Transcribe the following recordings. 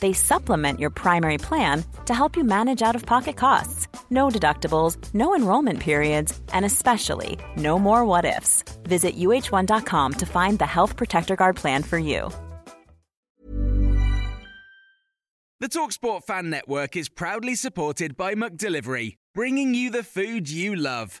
they supplement your primary plan to help you manage out of pocket costs. No deductibles, no enrollment periods, and especially no more what ifs. Visit uh1.com to find the Health Protector Guard plan for you. The Talksport Fan Network is proudly supported by McDelivery, bringing you the food you love.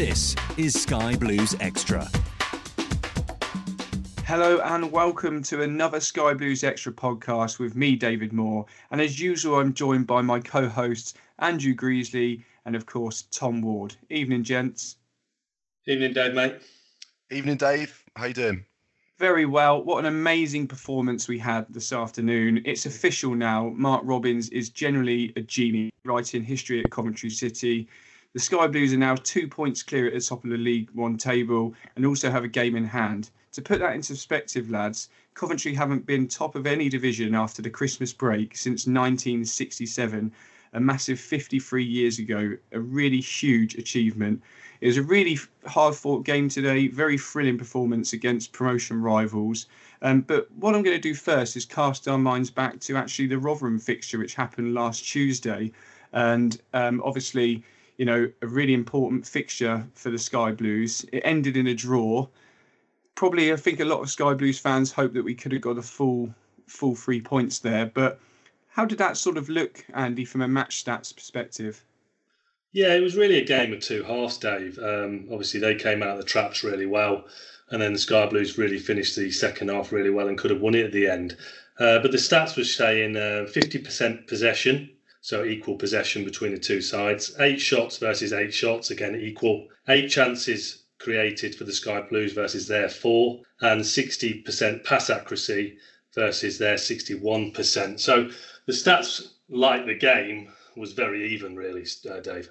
This is Sky Blues Extra. Hello and welcome to another Sky Blues Extra podcast with me, David Moore. And as usual, I'm joined by my co hosts, Andrew Greasley and, of course, Tom Ward. Evening, gents. Evening, Dave, mate. Evening, Dave. How you doing? Very well. What an amazing performance we had this afternoon. It's official now. Mark Robins is generally a genie, writing history at Coventry City. The Sky Blues are now two points clear at the top of the League One table and also have a game in hand. To put that into perspective, lads, Coventry haven't been top of any division after the Christmas break since 1967, a massive 53 years ago, a really huge achievement. It was a really hard fought game today, very thrilling performance against promotion rivals. Um, but what I'm going to do first is cast our minds back to actually the Rotherham fixture, which happened last Tuesday. And um, obviously, you know, a really important fixture for the Sky Blues. It ended in a draw. Probably, I think a lot of Sky Blues fans hope that we could have got a full, full three points there. But how did that sort of look, Andy, from a match stats perspective? Yeah, it was really a game of two halves, Dave. Um, obviously, they came out of the traps really well, and then the Sky Blues really finished the second half really well and could have won it at the end. Uh, but the stats were saying uh, 50% possession, so equal possession between the two sides. Eight shots versus eight shots, again equal. Eight chances created for the Sky Blues versus their four, and 60% pass accuracy versus their 61%. So the stats, like the game, was very even, really, uh, Dave.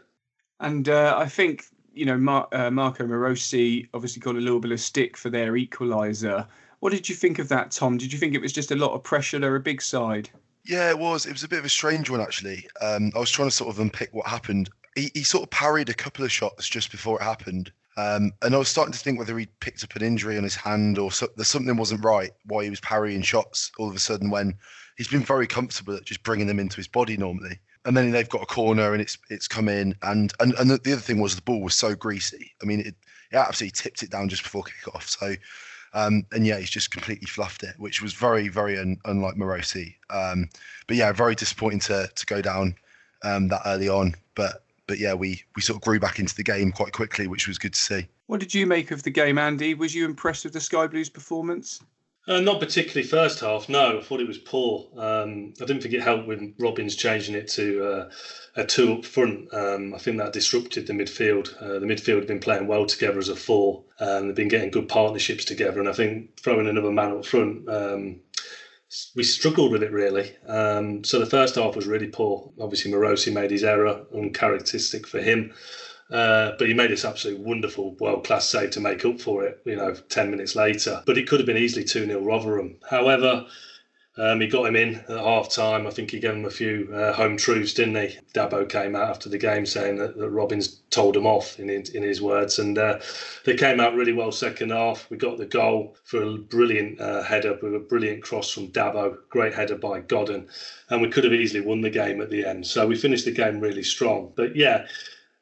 And uh, I think you know Mar- uh, Marko Marosi obviously got a little bit of stick for their equaliser. What did you think of that, Tom? Did you think it was just a lot of pressure? They're a big side. Yeah, it was. It was a bit of a strange one, actually. Um, I was trying to sort of unpick what happened. He, he sort of parried a couple of shots just before it happened. Um, and I was starting to think whether he picked up an injury on his hand or so, that something wasn't right why he was parrying shots all of a sudden when he's been very comfortable at just bringing them into his body normally. And then they've got a corner and it's it's come in. And and, and the, the other thing was the ball was so greasy. I mean, it, it absolutely tipped it down just before kickoff. So um, and yeah, he's just completely fluffed it, which was very, very un, unlike Marosi. Um, but yeah, very disappointing to to go down um, that early on. But but yeah, we we sort of grew back into the game quite quickly, which was good to see. What did you make of the game, Andy? Was you impressed with the Sky Blues' performance? Uh, not particularly first half. No, I thought it was poor. Um, I didn't think it helped with Robins changing it to uh, a two up front. Um, I think that disrupted the midfield. Uh, the midfield have been playing well together as a four. and they've been getting good partnerships together, and I think throwing another man up front, um, we struggled with it really. Um, so the first half was really poor. Obviously, Marosi made his error, uncharacteristic for him. Uh, but he made this absolutely wonderful world class save to make up for it, you know, 10 minutes later. But it could have been easily 2 0 Rotherham. However, Um, he got him in at half time. I think he gave him a few uh, home truths, didn't he? Dabo came out after the game saying that, that Robins told him off, in, in his words. And uh, they came out really well second half. We got the goal for a brilliant uh, header with a brilliant cross from Dabo. Great header by Godden. And we could have easily won the game at the end. So we finished the game really strong. But yeah,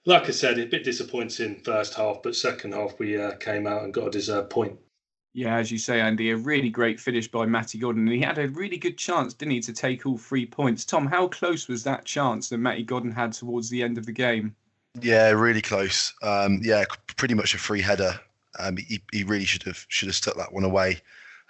like I said, a bit disappointing first half, but second half we uh, came out and got a deserved point. Yeah, as you say, Andy, a really great finish by Matty Godden. And he had a really good chance, didn't he, to take all three points. Tom, how close was that chance that Matty Godden had towards the end of the game? Yeah, really close. Um, yeah, pretty much a free header. Um, he, he really should have should have stuck that one away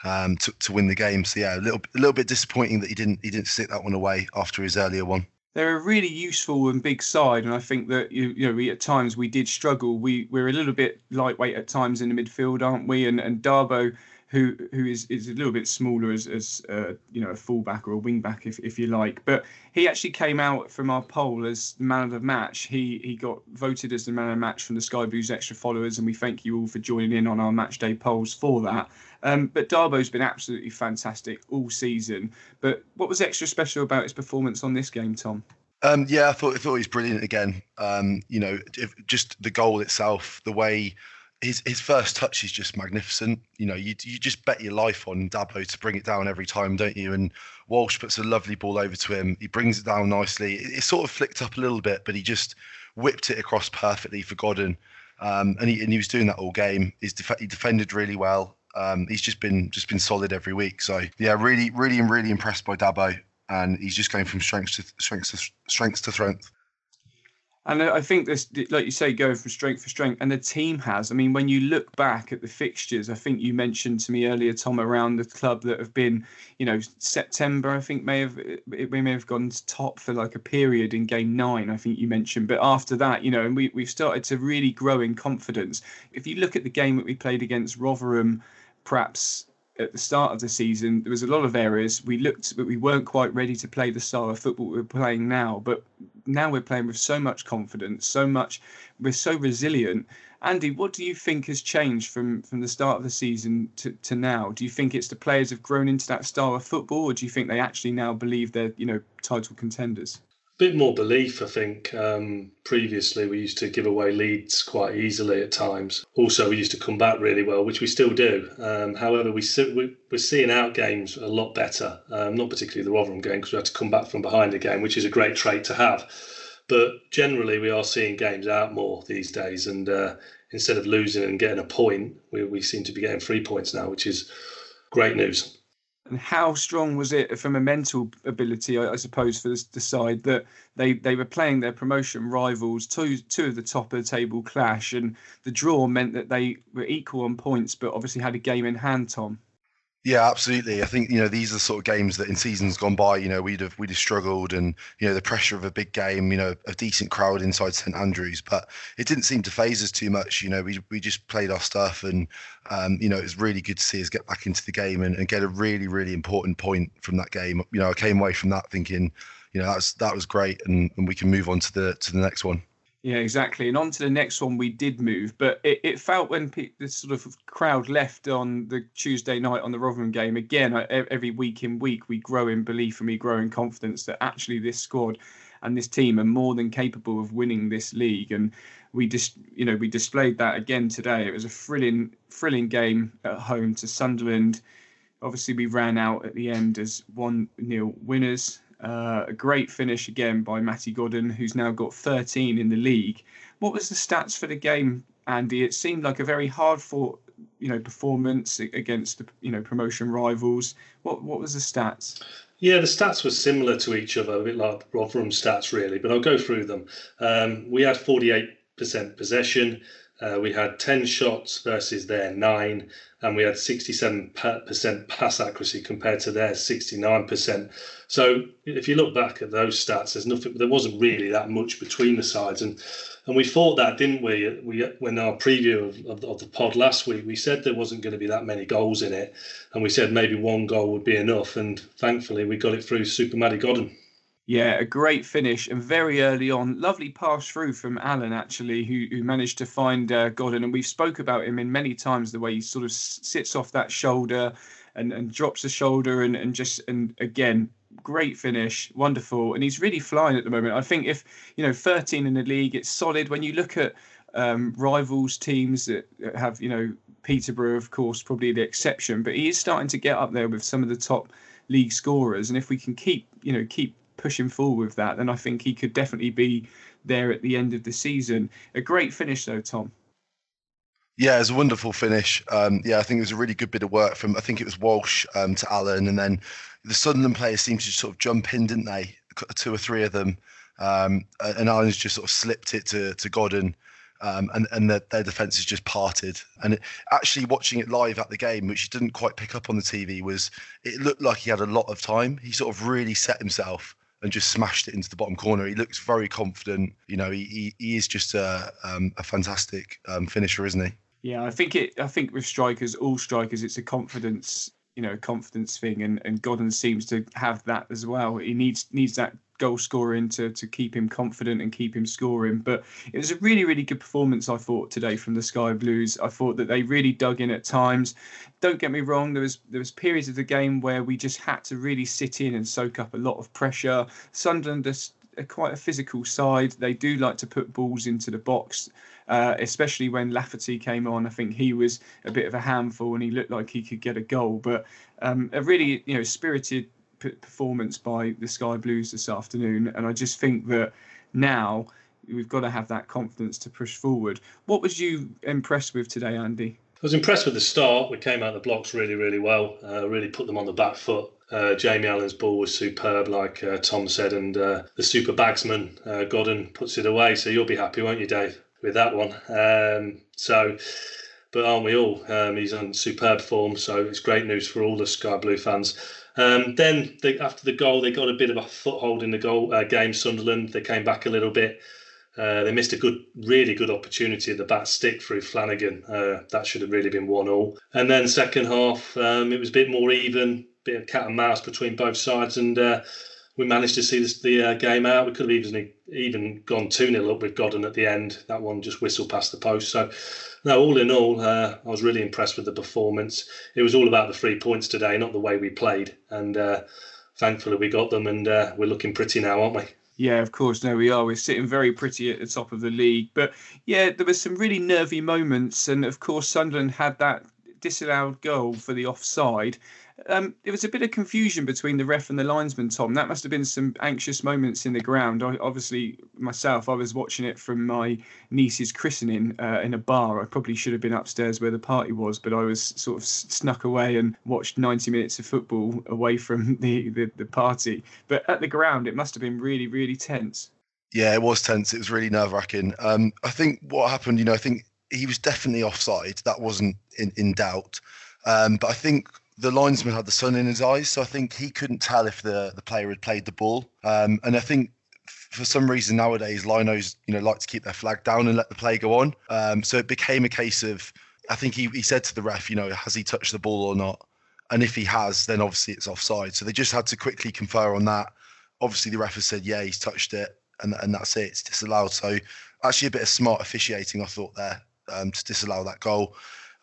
um, to, to win the game. So yeah, a little a little bit disappointing that he didn't he didn't stick that one away after his earlier one they're a really useful and big side, and I think that you, you know we, at times we did struggle. We we're a little bit lightweight at times in the midfield, aren't we? And and Dabo, who who is, is a little bit smaller as as uh, you know a fullback or a wingback if, if you like, but he actually came out from our poll as man of the match. He he got voted as the man of the match from the Sky Blues extra followers, and we thank you all for joining in on our match day polls for that. Um, but Dabo's been absolutely fantastic all season. But what was extra special about his performance on this game, Tom? Um, yeah, I thought I thought he was brilliant again. Um, you know, if, just the goal itself, the way his his first touch is just magnificent. You know, you you just bet your life on Dabo to bring it down every time, don't you? And Walsh puts a lovely ball over to him. He brings it down nicely. It, it sort of flicked up a little bit, but he just whipped it across perfectly for Godden. Um, and he and he was doing that all game. He's def- he defended really well. Um, he's just been just been solid every week. So yeah, really, really, really impressed by Dabo, and he's just going from strength to strength to strength to strength. And I think this, like you say, going from strength for strength, and the team has. I mean, when you look back at the fixtures, I think you mentioned to me earlier, Tom, around the club that have been, you know, September. I think may have we may have gone to top for like a period in game nine. I think you mentioned, but after that, you know, and we we've started to really grow in confidence. If you look at the game that we played against Rotherham perhaps at the start of the season, there was a lot of areas we looked, but we weren't quite ready to play the style of football we're playing now. But now we're playing with so much confidence, so much, we're so resilient. Andy, what do you think has changed from from the start of the season to, to now? Do you think it's the players have grown into that style of football, or do you think they actually now believe they're you know title contenders? Bit more belief, I think. Um, previously, we used to give away leads quite easily at times. Also, we used to come back really well, which we still do. Um, however, we, we, are seeing out games a lot better. Um, not particularly the Rotherham game because we had to come back from behind again, which is a great trait to have. But generally, we are seeing games out more these days. And uh, instead of losing and getting a point, we, we seem to be getting three points now, which is great news and how strong was it from a mental ability, I, I suppose, for this, the, side that they, they were playing their promotion rivals, two two of the top of the table clash, and the draw meant that they were equal on points, but obviously had a game in hand. Tom. Yeah, absolutely. I think you know these are the sort of games that in seasons gone by, you know, we'd have we'd have struggled, and you know the pressure of a big game, you know, a decent crowd inside St Andrews, but it didn't seem to phase us too much. You know, we we just played our stuff, and um, you know it was really good to see us get back into the game and, and get a really really important point from that game. You know, I came away from that thinking, you know, that's that was great, and, and we can move on to the to the next one. Yeah, exactly. And on to the next one, we did move, but it, it felt when pe- this sort of crowd left on the Tuesday night on the Rotherham game, again, every week in week, we grow in belief and we grow in confidence that actually this squad and this team are more than capable of winning this league. And we just, you know, we displayed that again today. It was a thrilling, thrilling game at home to Sunderland. Obviously, we ran out at the end as one nil winners. Uh, a great finish again by Matty Godden, who's now got 13 in the league. What was the stats for the game, Andy? It seemed like a very hard fought, you know, performance against the you know promotion rivals. What what was the stats? Yeah, the stats were similar to each other, a bit like Rotherham stats, really. But I'll go through them. Um, we had 48% possession. Uh, we had 10 shots versus their nine, and we had 67% pass accuracy compared to their 69%. So if you look back at those stats, there's nothing. There wasn't really that much between the sides, and and we thought that, didn't we? We when our preview of, of, of the pod last week, we said there wasn't going to be that many goals in it, and we said maybe one goal would be enough, and thankfully we got it through Super Matty Godden. Yeah, a great finish and very early on, lovely pass through from Allen actually, who who managed to find uh, Godden, and we've spoke about him in many times the way he sort of sits off that shoulder and and drops the shoulder and and just and again great finish, wonderful, and he's really flying at the moment. I think if you know 13 in the league, it's solid. When you look at um, rivals teams that have you know Peterborough, of course, probably the exception, but he is starting to get up there with some of the top league scorers, and if we can keep you know keep pushing forward with that, then I think he could definitely be there at the end of the season. A great finish, though, Tom. Yeah, it was a wonderful finish. Um, yeah, I think it was a really good bit of work from, I think it was Walsh um, to Allen. And then the Sunderland players seemed to sort of jump in, didn't they? Two or three of them. Um, and Allen's just sort of slipped it to, to Godden. Um, and and the, their defense has just parted. And it, actually, watching it live at the game, which you didn't quite pick up on the TV, was it looked like he had a lot of time. He sort of really set himself and just smashed it into the bottom corner. He looks very confident. You know, he he, he is just a um, a fantastic um, finisher, isn't he? Yeah, I think it. I think with strikers, all strikers, it's a confidence, you know, confidence thing, and and Godden seems to have that as well. He needs needs that goal scoring to to keep him confident and keep him scoring. But it was a really really good performance I thought today from the Sky Blues. I thought that they really dug in at times. Don't get me wrong, there was there was periods of the game where we just had to really sit in and soak up a lot of pressure. Sunderland is quite a physical side. They do like to put balls into the box. Uh, especially when Lafferty came on, I think he was a bit of a handful and he looked like he could get a goal. But um, a really, you know, spirited performance by the Sky Blues this afternoon, and I just think that now we've got to have that confidence to push forward. What was you impressed with today, Andy? I was impressed with the start. We came out the blocks really, really well. Uh, really put them on the back foot. Uh, Jamie Allen's ball was superb, like uh, Tom said, and uh, the super bagsman uh, Godden puts it away. So you'll be happy, won't you, Dave, with that one? Um, so, but aren't we all? Um, he's on superb form, so it's great news for all the Sky Blue fans. Um, then they, after the goal, they got a bit of a foothold in the goal uh, game. Sunderland they came back a little bit. Uh, they missed a good, really good opportunity at the back stick through Flanagan. Uh, that should have really been one all. And then second half, um, it was a bit more even, bit of cat and mouse between both sides, and uh, we managed to see this, the uh, game out. We could have even even gone two 0 up with Godden at the end. That one just whistled past the post. So no, all in all, uh, I was really impressed with the performance. It was all about the three points today, not the way we played. And uh, thankfully, we got them, and uh, we're looking pretty now, aren't we? Yeah, of course. No, we are. We're sitting very pretty at the top of the league. But yeah, there were some really nervy moments. And of course, Sunderland had that disallowed goal for the offside. Um, there was a bit of confusion between the ref and the linesman, Tom. That must have been some anxious moments in the ground. I, obviously, myself, I was watching it from my niece's christening uh, in a bar. I probably should have been upstairs where the party was, but I was sort of snuck away and watched 90 minutes of football away from the, the, the party. But at the ground, it must have been really, really tense. Yeah, it was tense. It was really nerve wracking. Um, I think what happened, you know, I think he was definitely offside. That wasn't in, in doubt. Um, but I think the linesman had the sun in his eyes, so I think he couldn't tell if the, the player had played the ball. Um, and I think for some reason nowadays, linos you know like to keep their flag down and let the play go on. Um, so it became a case of I think he, he said to the ref, you know, has he touched the ball or not? And if he has, then obviously it's offside. So they just had to quickly confer on that. Obviously, the ref has said, yeah, he's touched it, and and that's it. It's disallowed. So actually, a bit of smart officiating, I thought there, um, to disallow that goal.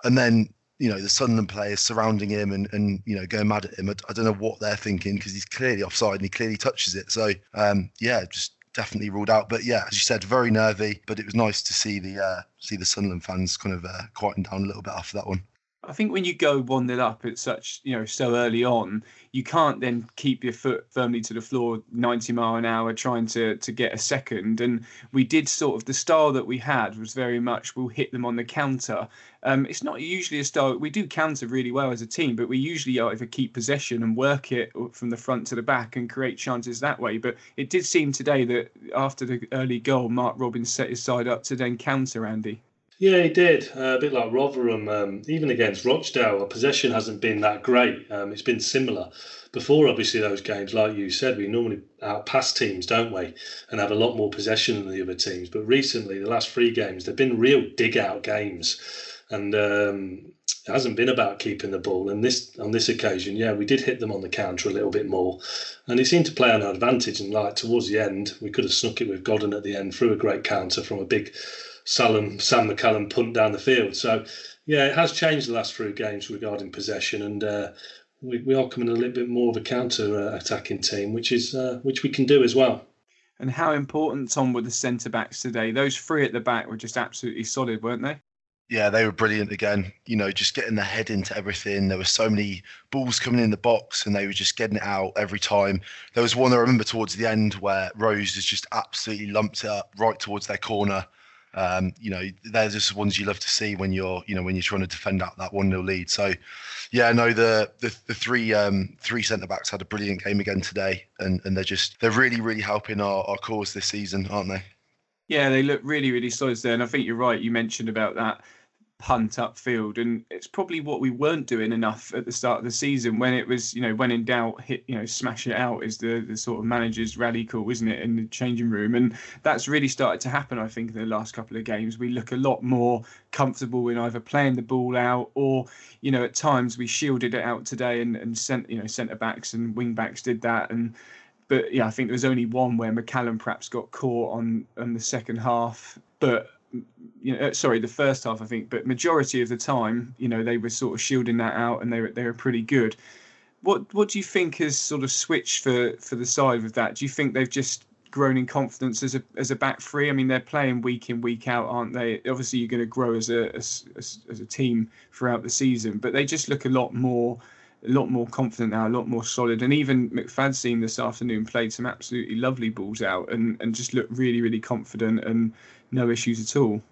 And then you know the Sunderland players surrounding him and and you know going mad at him. I, I don't know what they're thinking because he's clearly offside and he clearly touches it. So um, yeah, just definitely ruled out. But yeah, as you said, very nervy. But it was nice to see the uh, see the Sunderland fans kind of uh, quieting down a little bit after that one. I think when you go one nil up at such you know so early on, you can't then keep your foot firmly to the floor 90 mile an hour trying to to get a second. And we did sort of the style that we had was very much we'll hit them on the counter. Um, it's not usually a style we do counter really well as a team, but we usually either keep possession and work it from the front to the back and create chances that way. But it did seem today that after the early goal, Mark Robins set his side up to then counter Andy. Yeah, he did. Uh, a bit like Rotherham, um, even against Rochdale, our possession hasn't been that great. Um, it's been similar. Before, obviously, those games, like you said, we normally outpass teams, don't we? And have a lot more possession than the other teams. But recently, the last three games, they've been real dig out games. and um, it hasn't been about keeping the ball. And this on this occasion, yeah, we did hit them on the counter a little bit more, and it seemed to play on our advantage. And like towards the end, we could have snuck it with Godden at the end through a great counter from a big Salem, Sam McCallum punt down the field. So yeah, it has changed the last few games regarding possession, and uh, we, we are coming a little bit more of a counter uh, attacking team, which is uh, which we can do as well. And how important, Tom, were the centre backs today? Those three at the back were just absolutely solid, weren't they? Yeah, they were brilliant again. You know, just getting their head into everything. There were so many balls coming in the box, and they were just getting it out every time. There was one I remember towards the end where Rose has just absolutely lumped it up right towards their corner. Um, you know, they're just ones you love to see when you're, you know, when you're trying to defend out that one 0 lead. So, yeah, no, the the, the three um, three centre backs had a brilliant game again today, and and they're just they're really really helping our, our cause this season, aren't they? Yeah, they look really really solid there, and I think you're right. You mentioned about that punt upfield, and it's probably what we weren't doing enough at the start of the season when it was, you know, when in doubt, hit, you know, smash it out is the the sort of manager's rally call, isn't it, in the changing room, and that's really started to happen. I think in the last couple of games, we look a lot more comfortable in either playing the ball out or, you know, at times we shielded it out today and and sent, you know, centre backs and wing backs did that and. But yeah, I think there was only one where McCallum perhaps got caught on on the second half. But you know, uh, sorry, the first half, I think, but majority of the time, you know, they were sort of shielding that out, and they were they were pretty good. What what do you think has sort of switched for for the side with that? Do you think they've just grown in confidence as a as a back three? I mean, they're playing week in week out, aren't they? Obviously, you're going to grow as a as, as, a team throughout the season, but they just look a lot more a lot more confident now, a lot more solid. And even McFadzean this afternoon played some absolutely lovely balls out and, and just looked really, really confident and no issues at all.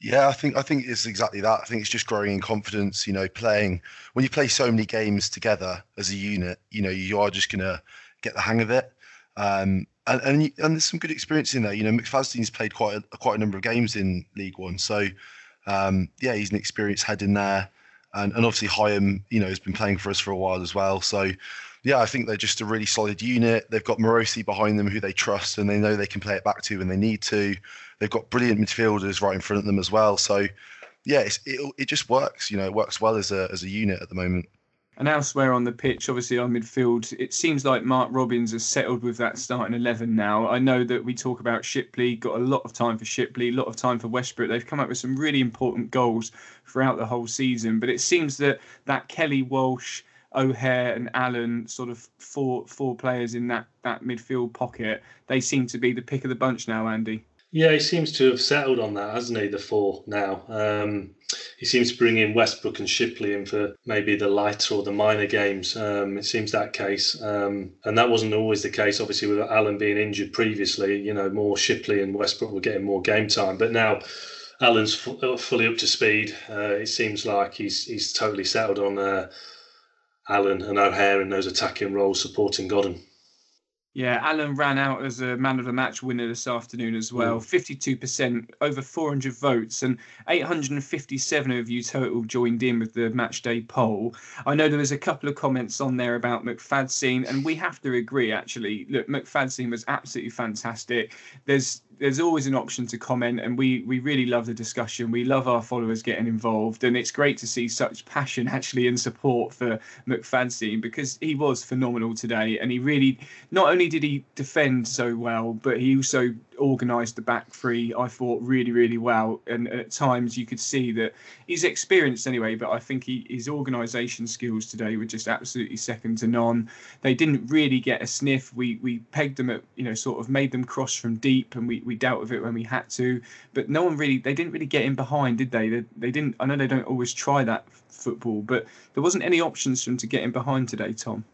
Yeah, I think I think it's exactly that. I think it's just growing in confidence. You know, playing when you play so many games together as a unit, you know, you are just gonna get the hang of it. Um, and and, and there's some good experience in there. You know, McFadzean's played quite a, quite a number of games in League One, so um, yeah, he's an experienced head in there. And, and obviously Hyam, you know, has been playing for us for a while as well. So yeah, I think they're just a really solid unit. They've got Marosi behind them who they trust and they know they can play it back to when they need to. They've got brilliant midfielders right in front of them as well. So yeah, it it just works. You know, it works well as a as a unit at the moment. And elsewhere on the pitch, obviously on midfield, it seems like Mark Robins has settled with that starting 11 now. I know that we talk about Shipley, got a lot of time for Shipley, a lot of time for Westbrook. They've come up with some really important goals throughout the whole season. But it seems that that Kelly Walsh, O'Hare and Allen, sort of four four players in that, that midfield pocket, they seem to be the pick of the bunch now, Andy. Yeah, he seems to have settled on that, hasn't he? The four now. Um, he seems to bring in Westbrook and Shipley in for maybe the lighter or the minor games. Um, it seems that case, um, and that wasn't always the case. Obviously, with Allen being injured previously, you know, more Shipley and Westbrook were getting more game time. But now Allen's f- fully up to speed. Uh, it seems like he's he's totally settled on uh, Allen and O'Hare in those attacking roles, supporting Godden. Yeah, Allen ran out as a man of the match winner this afternoon as well. Mm. Fifty-two percent, over four hundred votes, and eight hundred and fifty-seven of you total joined in with the match day poll. I know there was a couple of comments on there about McFadzean, and we have to agree. Actually, look, McFadzean was absolutely fantastic. There's there's always an option to comment, and we we really love the discussion. We love our followers getting involved, and it's great to see such passion actually and support for McFadzean because he was phenomenal today, and he really not only did he defend so well, but he also organised the back three. I thought really really well, and at times you could see that he's experienced anyway, but I think he, his organisation skills today were just absolutely second to none. They didn't really get a sniff. We we pegged them at you know sort of made them cross from deep, and we we dealt with it when we had to. But no one really, they didn't really get in behind, did they? They, they didn't. I know they don't always try that football, but there wasn't any options for them to get in behind today, Tom.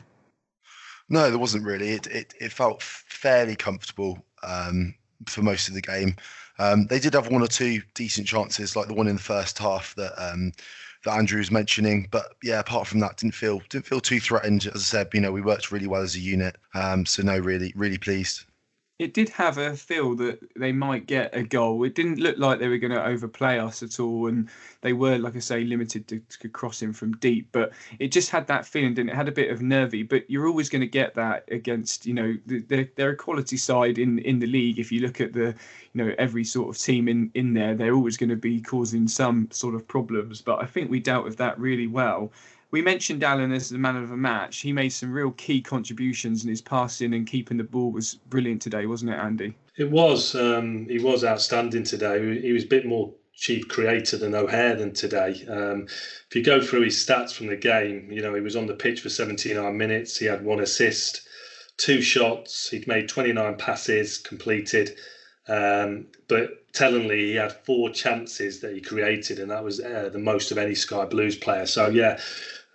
No, there wasn't really. It it, it felt fairly comfortable um, for most of the game. Um, they did have one or two decent chances, like the one in the first half that um, that Andrew was mentioning. But yeah, apart from that, didn't feel didn't feel too threatened. As I said, you know, we worked really well as a unit. Um, so no, really, really pleased. It did have a feel that they might get a goal. It didn't look like they were going to overplay us at all, and they were, like I say, limited to, to crossing from deep. But it just had that feeling, didn't it? it had a bit of nervy. But you're always going to get that against, you know, they're, they're a quality side in in the league. If you look at the, you know, every sort of team in in there, they're always going to be causing some sort of problems. But I think we dealt with that really well we mentioned Allen as the man of the match. He made some real key contributions, and his passing and keeping the ball was brilliant today, wasn't it, Andy? It was. Um, he was outstanding today. He was a bit more chief creator than O'Hare than today. Um, if you go through his stats from the game, you know he was on the pitch for 79 minutes. He had one assist, two shots. He'd made 29 passes completed. Um, but tellingly, he had four chances that he created, and that was uh, the most of any Sky Blues player. So yeah,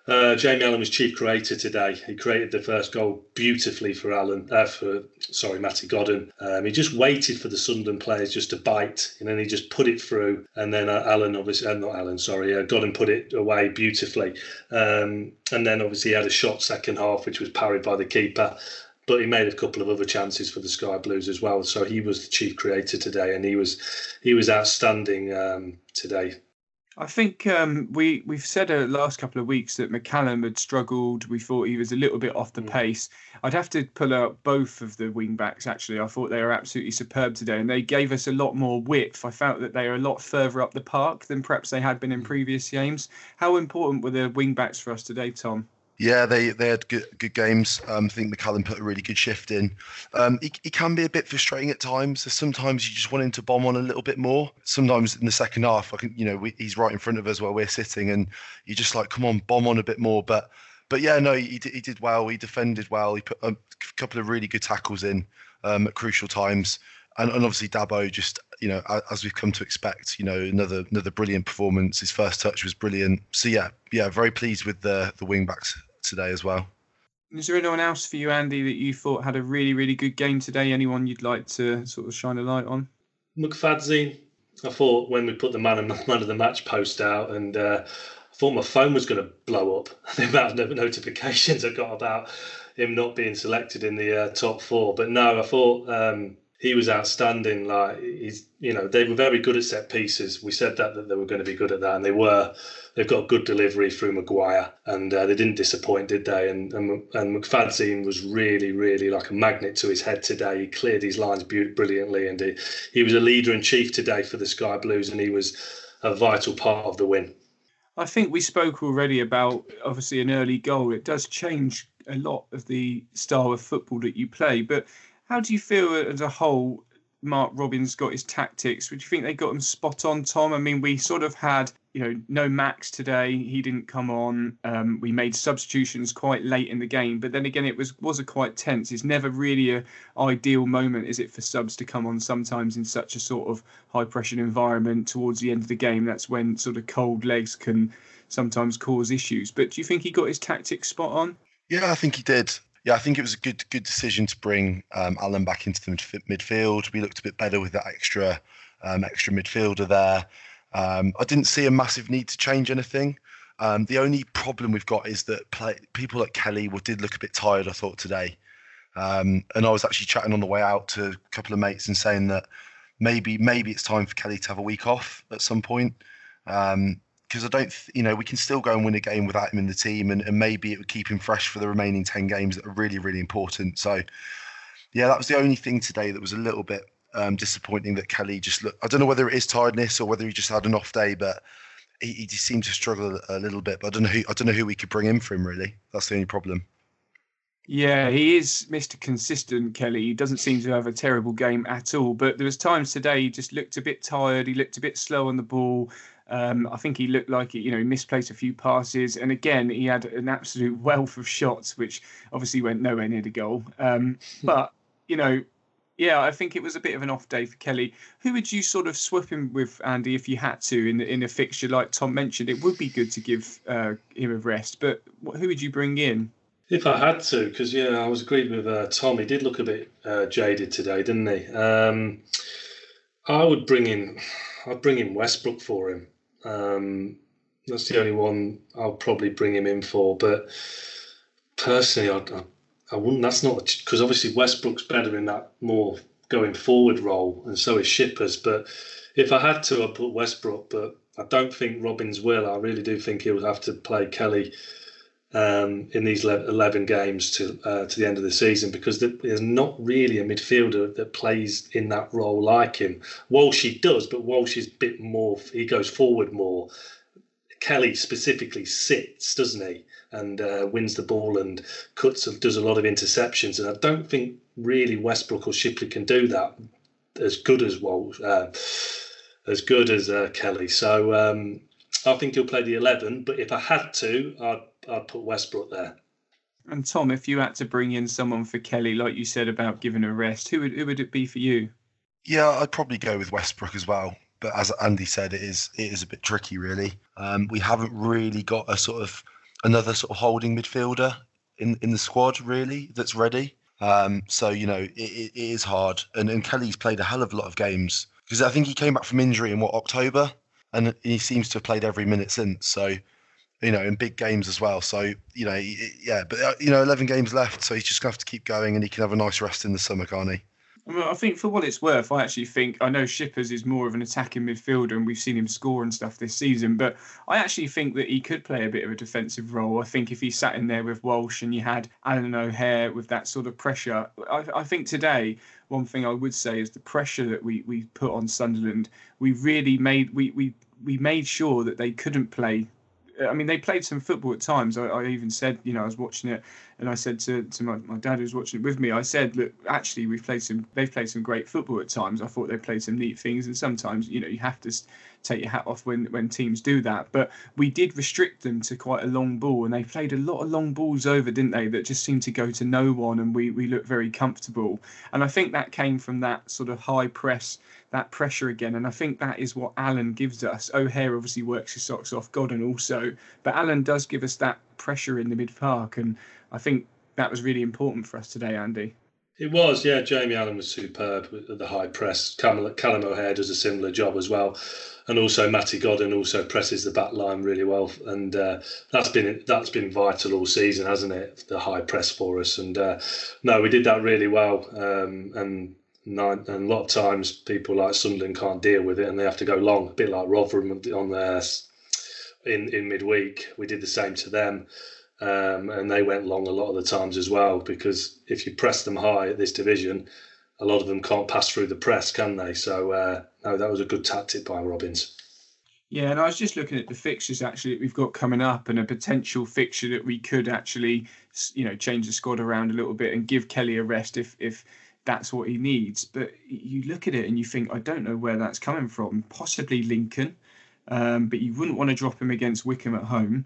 uh, Jamie Allen was chief creator today. He created the first goal beautifully for Allen, uh, for sorry, Matty Godden. Um, he just waited for the Sunderland players just to bite, and then he just put it through. And then uh, Allen, obviously, uh, not Allen, sorry, uh, Godden put it away beautifully. Um, and then obviously he had a shot second half, which was parried by the keeper. But he made a couple of other chances for the Sky Blues as well. So he was the chief creator today, and he was he was outstanding um, today. I think um, we we've said uh, last couple of weeks that McCallum had struggled. We thought he was a little bit off the mm. pace. I'd have to pull out both of the wing backs. Actually, I thought they were absolutely superb today, and they gave us a lot more width. I felt that they are a lot further up the park than perhaps they had been in mm. previous games. How important were the wing backs for us today, Tom? Yeah, they they had good good games. Um, I think McCallum put a really good shift in. Um, he, he can be a bit frustrating at times. So sometimes you just want him to bomb on a little bit more. Sometimes in the second half, I can you know we, he's right in front of us where we're sitting, and you're just like, come on, bomb on a bit more. But but yeah, no, he he did well. He defended well. He put a couple of really good tackles in um, at crucial times. And, and obviously Dabo just you know as we've come to expect you know another another brilliant performance his first touch was brilliant so yeah yeah very pleased with the the wing backs today as well. Is there anyone else for you, Andy, that you thought had a really, really good game today? Anyone you'd like to sort of shine a light on? McFadzean. I thought when we put the man of, man of the match post out, and uh, I thought my phone was going to blow up. The amount of notifications I got about him not being selected in the uh, top four. But no, I thought um, he was outstanding. Like he's, you know, they were very good at set pieces. We said that that they were going to be good at that, and they were. They've got good delivery through Maguire, and uh, they didn't disappoint, did they? And and, and McFadzean was really, really like a magnet to his head today. He cleared his lines brilliantly, and he, he was a leader in chief today for the Sky Blues, and he was a vital part of the win. I think we spoke already about obviously an early goal. It does change a lot of the style of football that you play, but how do you feel as a whole? Mark Robins got his tactics. Would you think they got him spot on, Tom? I mean, we sort of had, you know, no Max today. He didn't come on. Um, we made substitutions quite late in the game, but then again, it was was a quite tense. It's never really a ideal moment, is it, for subs to come on? Sometimes in such a sort of high pressure environment towards the end of the game, that's when sort of cold legs can sometimes cause issues. But do you think he got his tactics spot on? Yeah, I think he did yeah, I think it was a good good decision to bring um, back into the midfield. We looked a bit better with that extra um, extra midfielder there. Um, I didn't see a massive need to change anything. Um, the only problem we've got is that play, people like Kelly did look a bit tired. I thought today, um, and I was actually chatting on the way out to a couple of mates and saying that maybe maybe it's time for Kelly to have a week off at some point. Um, because I don't, you know, we can still go and win a game without him in the team, and, and maybe it would keep him fresh for the remaining ten games that are really, really important. So, yeah, that was the only thing today that was a little bit um, disappointing. That Kelly just looked. I don't know whether it is tiredness or whether he just had an off day, but he, he just seemed to struggle a, a little bit. But I don't know who I don't know who we could bring in for him. Really, that's the only problem. Yeah, he is Mr. Consistent, Kelly. He doesn't seem to have a terrible game at all. But there was times today he just looked a bit tired. He looked a bit slow on the ball. Um, I think he looked like it, you know, he misplaced a few passes, and again he had an absolute wealth of shots, which obviously went nowhere near the goal. Um, but you know, yeah, I think it was a bit of an off day for Kelly. Who would you sort of swap him with, Andy, if you had to in in a fixture like Tom mentioned? It would be good to give uh, him a rest, but who would you bring in? If I had to, because yeah, I was agreed with uh, Tom. He did look a bit uh, jaded today, didn't he? Um, I would bring in, I'd bring in Westbrook for him. Um, that's the only one I'll probably bring him in for. But personally, I, I, I wouldn't. That's not because obviously Westbrook's better in that more going forward role, and so is Shippers. But if I had to, I'd put Westbrook. but I don't think Robins will. I really do think he'll have to play Kelly um, in these 11 games to uh, to the end of the season because there's not really a midfielder that plays in that role like him. Walsh he does, but Walsh is a bit more. He goes forward more. Kelly specifically sits, doesn't he, and uh, wins the ball and cuts does a lot of interceptions. And I don't think really Westbrook or Shipley can do that as good as Walsh, uh, as good as uh, Kelly. So um, I think he'll play the 11. But if I had to, I'd I'd put Westbrook there. And Tom, if you had to bring in someone for Kelly, like you said about giving a rest, who would who would it be for you? Yeah, I'd probably go with Westbrook as well. But as Andy said, it is it is a bit tricky, really. Um, we haven't really got a sort of another sort of holding midfielder in in the squad really that's ready. Um, so you know it, it is hard, and, and Kelly's played a hell of a lot of games because I think he came back from injury in what October, and he seems to have played every minute since. So you know, in big games as well. So, you know, yeah, but, uh, you know, 11 games left. So he's just going to have to keep going and he can have a nice rest in the summer, can't he? I think for what it's worth, I actually think I know Shippers is more of an attacking midfielder, and we've seen him score and stuff this season. But I actually think that he could play a bit of a defensive role. I think if he sat in there with Walsh and you had Allen O'Hare with that sort of pressure, I, I think today one thing I would say is the pressure that we we put on Sunderland. We really made we we we made sure that they couldn't play I mean, they played some football at times. I, I, even said, you know, I was watching it, and I said to, to my, my dad who was watching it with me, I said, look, actually, we've played some. They've played some great football at times. I thought they played some neat things, and sometimes, you know, you have to take your hat off when when teams do that. But we did restrict them to quite a long ball, and they played a lot of long balls over, didn't they? That just seemed to go to no one, and we we looked very comfortable. And I think that came from that sort of high press that pressure again. And I think that is what Allen gives us. O'Hare obviously works his socks off, Godden also, but Allen does give us that pressure in the mid park. And I think that was really important for us today, Andy. It was, yeah. Jamie Allen was superb at the high press. Callum, O'Hare does a similar job as well, and also Matty Godden also presses the back line really well, and uh, that's been that's been vital all season, hasn't it? The high press for us, and uh, no, we did that really well, um, and nine, and a lot of times people like Sunderland can't deal with it and they have to go long, a bit like Rotherham on their in in midweek. We did the same to them, um, and they went long a lot of the times as well because if you press them high at this division, a lot of them can't pass through the press, can they? So uh, no, that was a good tactic by Robins. Yeah, and I was just looking at the fixtures actually that we've got coming up, and a potential fixture that we could actually, you know, change the squad around a little bit and give Kelly a rest if if that's what he needs. But you look at it and you think, I don't know where that's coming from. Possibly Lincoln, um, but you wouldn't want to drop him against Wycombe at home.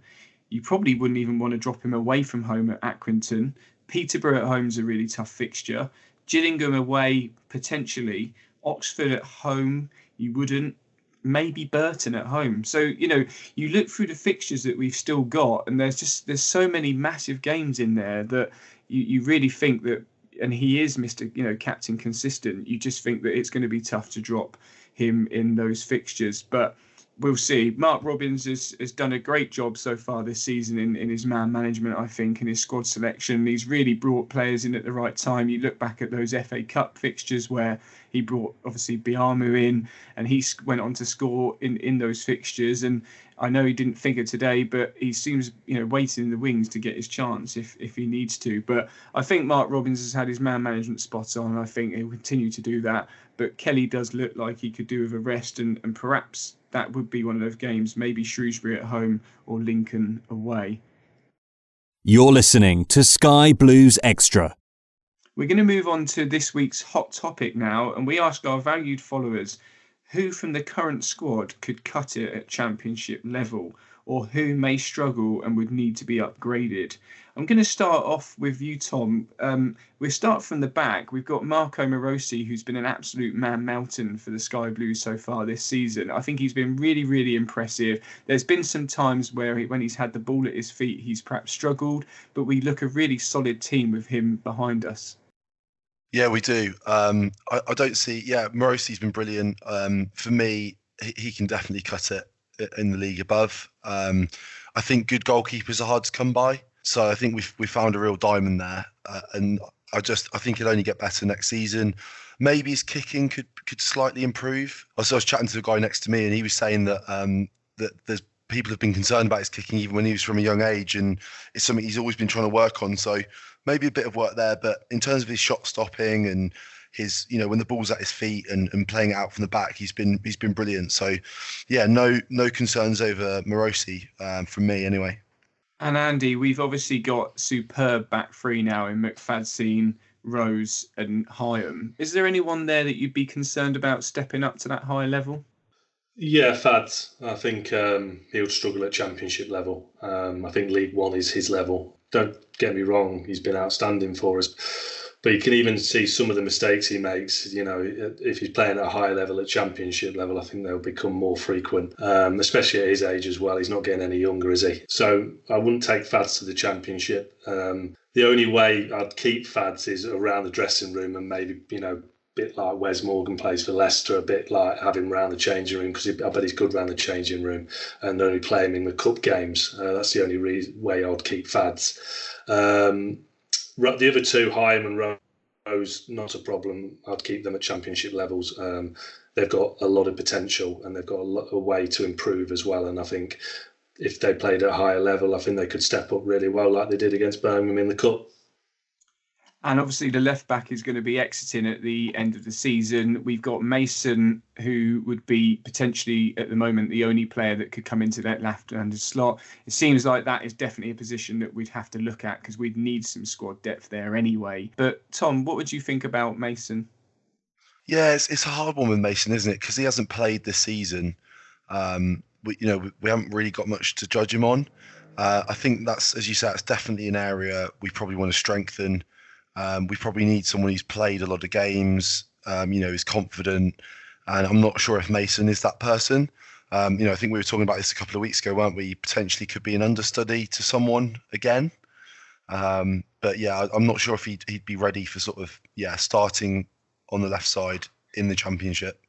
You probably wouldn't even want to drop him away from home at Accrington. Peterborough at home is a really tough fixture. Gillingham away, potentially. Oxford at home, you wouldn't. Maybe Burton at home. So, you know, you look through the fixtures that we've still got, and there's just there's so many massive games in there that you, you really think that and he is Mr. You know, captain consistent. You just think that it's going to be tough to drop him in those fixtures, but we'll see. Mark Robins has, has done a great job so far this season in, in his man management, I think, and his squad selection. He's really brought players in at the right time. You look back at those FA Cup fixtures where he brought obviously Biamou in and he went on to score in, in those fixtures. And I know he didn't figure today, but he seems you know waiting in the wings to get his chance if if he needs to. But I think Mark Robins has had his man management spot on. And I think he'll continue to do that. But Kelly does look like he could do with a rest, and and perhaps that would be one of those games, maybe Shrewsbury at home or Lincoln away. You're listening to Sky Blues Extra. We're going to move on to this week's hot topic now, and we ask our valued followers who from the current squad could cut it at championship level or who may struggle and would need to be upgraded. I'm going to start off with you, Tom. Um, we'll start from the back. We've got Marko Marosi, who's been an absolute man mountain for the Sky Blues so far this season. I think he's been really, really impressive. There's been some times where he, when he's had the ball at his feet, he's perhaps struggled, but we look a really solid team with him behind us. Yeah, we do. Um, I, I, don't see. Yeah, Marosi's been brilliant. Um, for me, he, he, can definitely cut it in the league above. Um, I think good goalkeepers are hard to come by, so I think we've we found a real diamond there. Uh, and I just I think he'll only get better next season. maybe his kicking could could slightly improve. I was, I was chatting to the guy next to me, and he was saying that um, that there's people have been concerned about his kicking even when he was from a young age, and it's something he's always been trying to work on. So maybe a bit of work there, but in terms of his shot stopping and his, you know, when the ball's at his feet and, and playing out from the back, he's been he's been brilliant. So yeah, no no concerns over Marosi um, from me anyway. And Andy, we've obviously got superb back three now in McFadzean, Rose, and Hyam. Is there anyone there that you'd be concerned about stepping up to that higher level? Yeah, Fads. I think um, he'll struggle at championship level. Um, I think League One is his level. Don't get me wrong; he's been outstanding for us. But you can even see some of the mistakes he makes. You know, if he's playing at a higher level, at championship level, I think they'll become more frequent, um, especially at his age as well. He's not getting any younger, is he? So I wouldn't take Fads to the championship. Um, the only way I'd keep Fads is around the dressing room and maybe, you know, a bit like Wes Morgan plays for Leicester, a bit like having round the changing room because I bet he's good round the changing room and only play him in the cup games. Uh, that's the only way I'd keep Fads. Um, the other two, Hyam and Rose, not a problem. I'd keep them at championship levels. Um, they've got a lot of potential and they've got a, lot, a way to improve as well. And I think if they played at a higher level, I think they could step up really well, like they did against Birmingham in the cup. And obviously, the left back is going to be exiting at the end of the season. We've got Mason, who would be potentially at the moment the only player that could come into that left-handed slot. It seems like that is definitely a position that we'd have to look at because we'd need some squad depth there anyway. But Tom, what would you think about Mason? Yeah, it's, it's a hard one with Mason, isn't it? Because he hasn't played this season. Um, we, you know, we, we haven't really got much to judge him on. Uh, I think that's, as you said, it's definitely an area we probably want to strengthen. Um, we probably need someone who's played a lot of games, um, you know, is confident. And I'm not sure if Mason is that person. Um, you know, I think we were talking about this a couple of weeks ago, weren't we? Potentially could be an understudy to someone again. Um, but yeah, I'm not sure if he'd, he'd be ready for sort of, yeah, starting on the left side in the championship.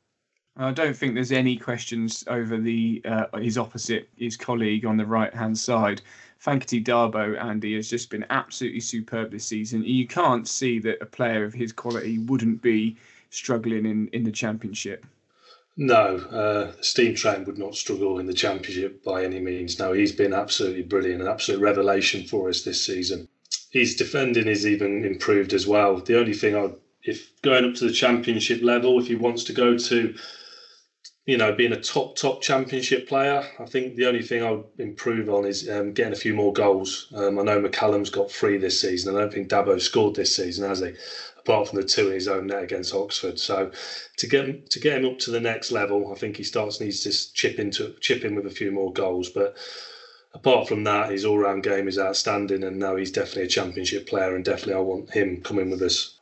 I don't think there's any questions over the uh, his opposite, his colleague on the right hand side. Fankaty Dabo, Andy, has just been absolutely superb this season. You can't see that a player of his quality wouldn't be struggling in, in the championship. No, uh, Steam Train would not struggle in the championship by any means. No, he's been absolutely brilliant, an absolute revelation for us this season. His defending is even improved as well. The only thing I, if going up to the championship level, if he wants to go to you know, being a top top championship player, I think the only thing I'll improve on is um, getting a few more goals. Um, I know McCallum's got three this season. I don't think Dabo scored this season, has he? Apart from the two in his own net against Oxford. So to get to get him up to the next level, I think he starts needs to chip into chip in with a few more goals. But apart from that, his all round game is outstanding, and now he's definitely a championship player, and definitely I want him coming with us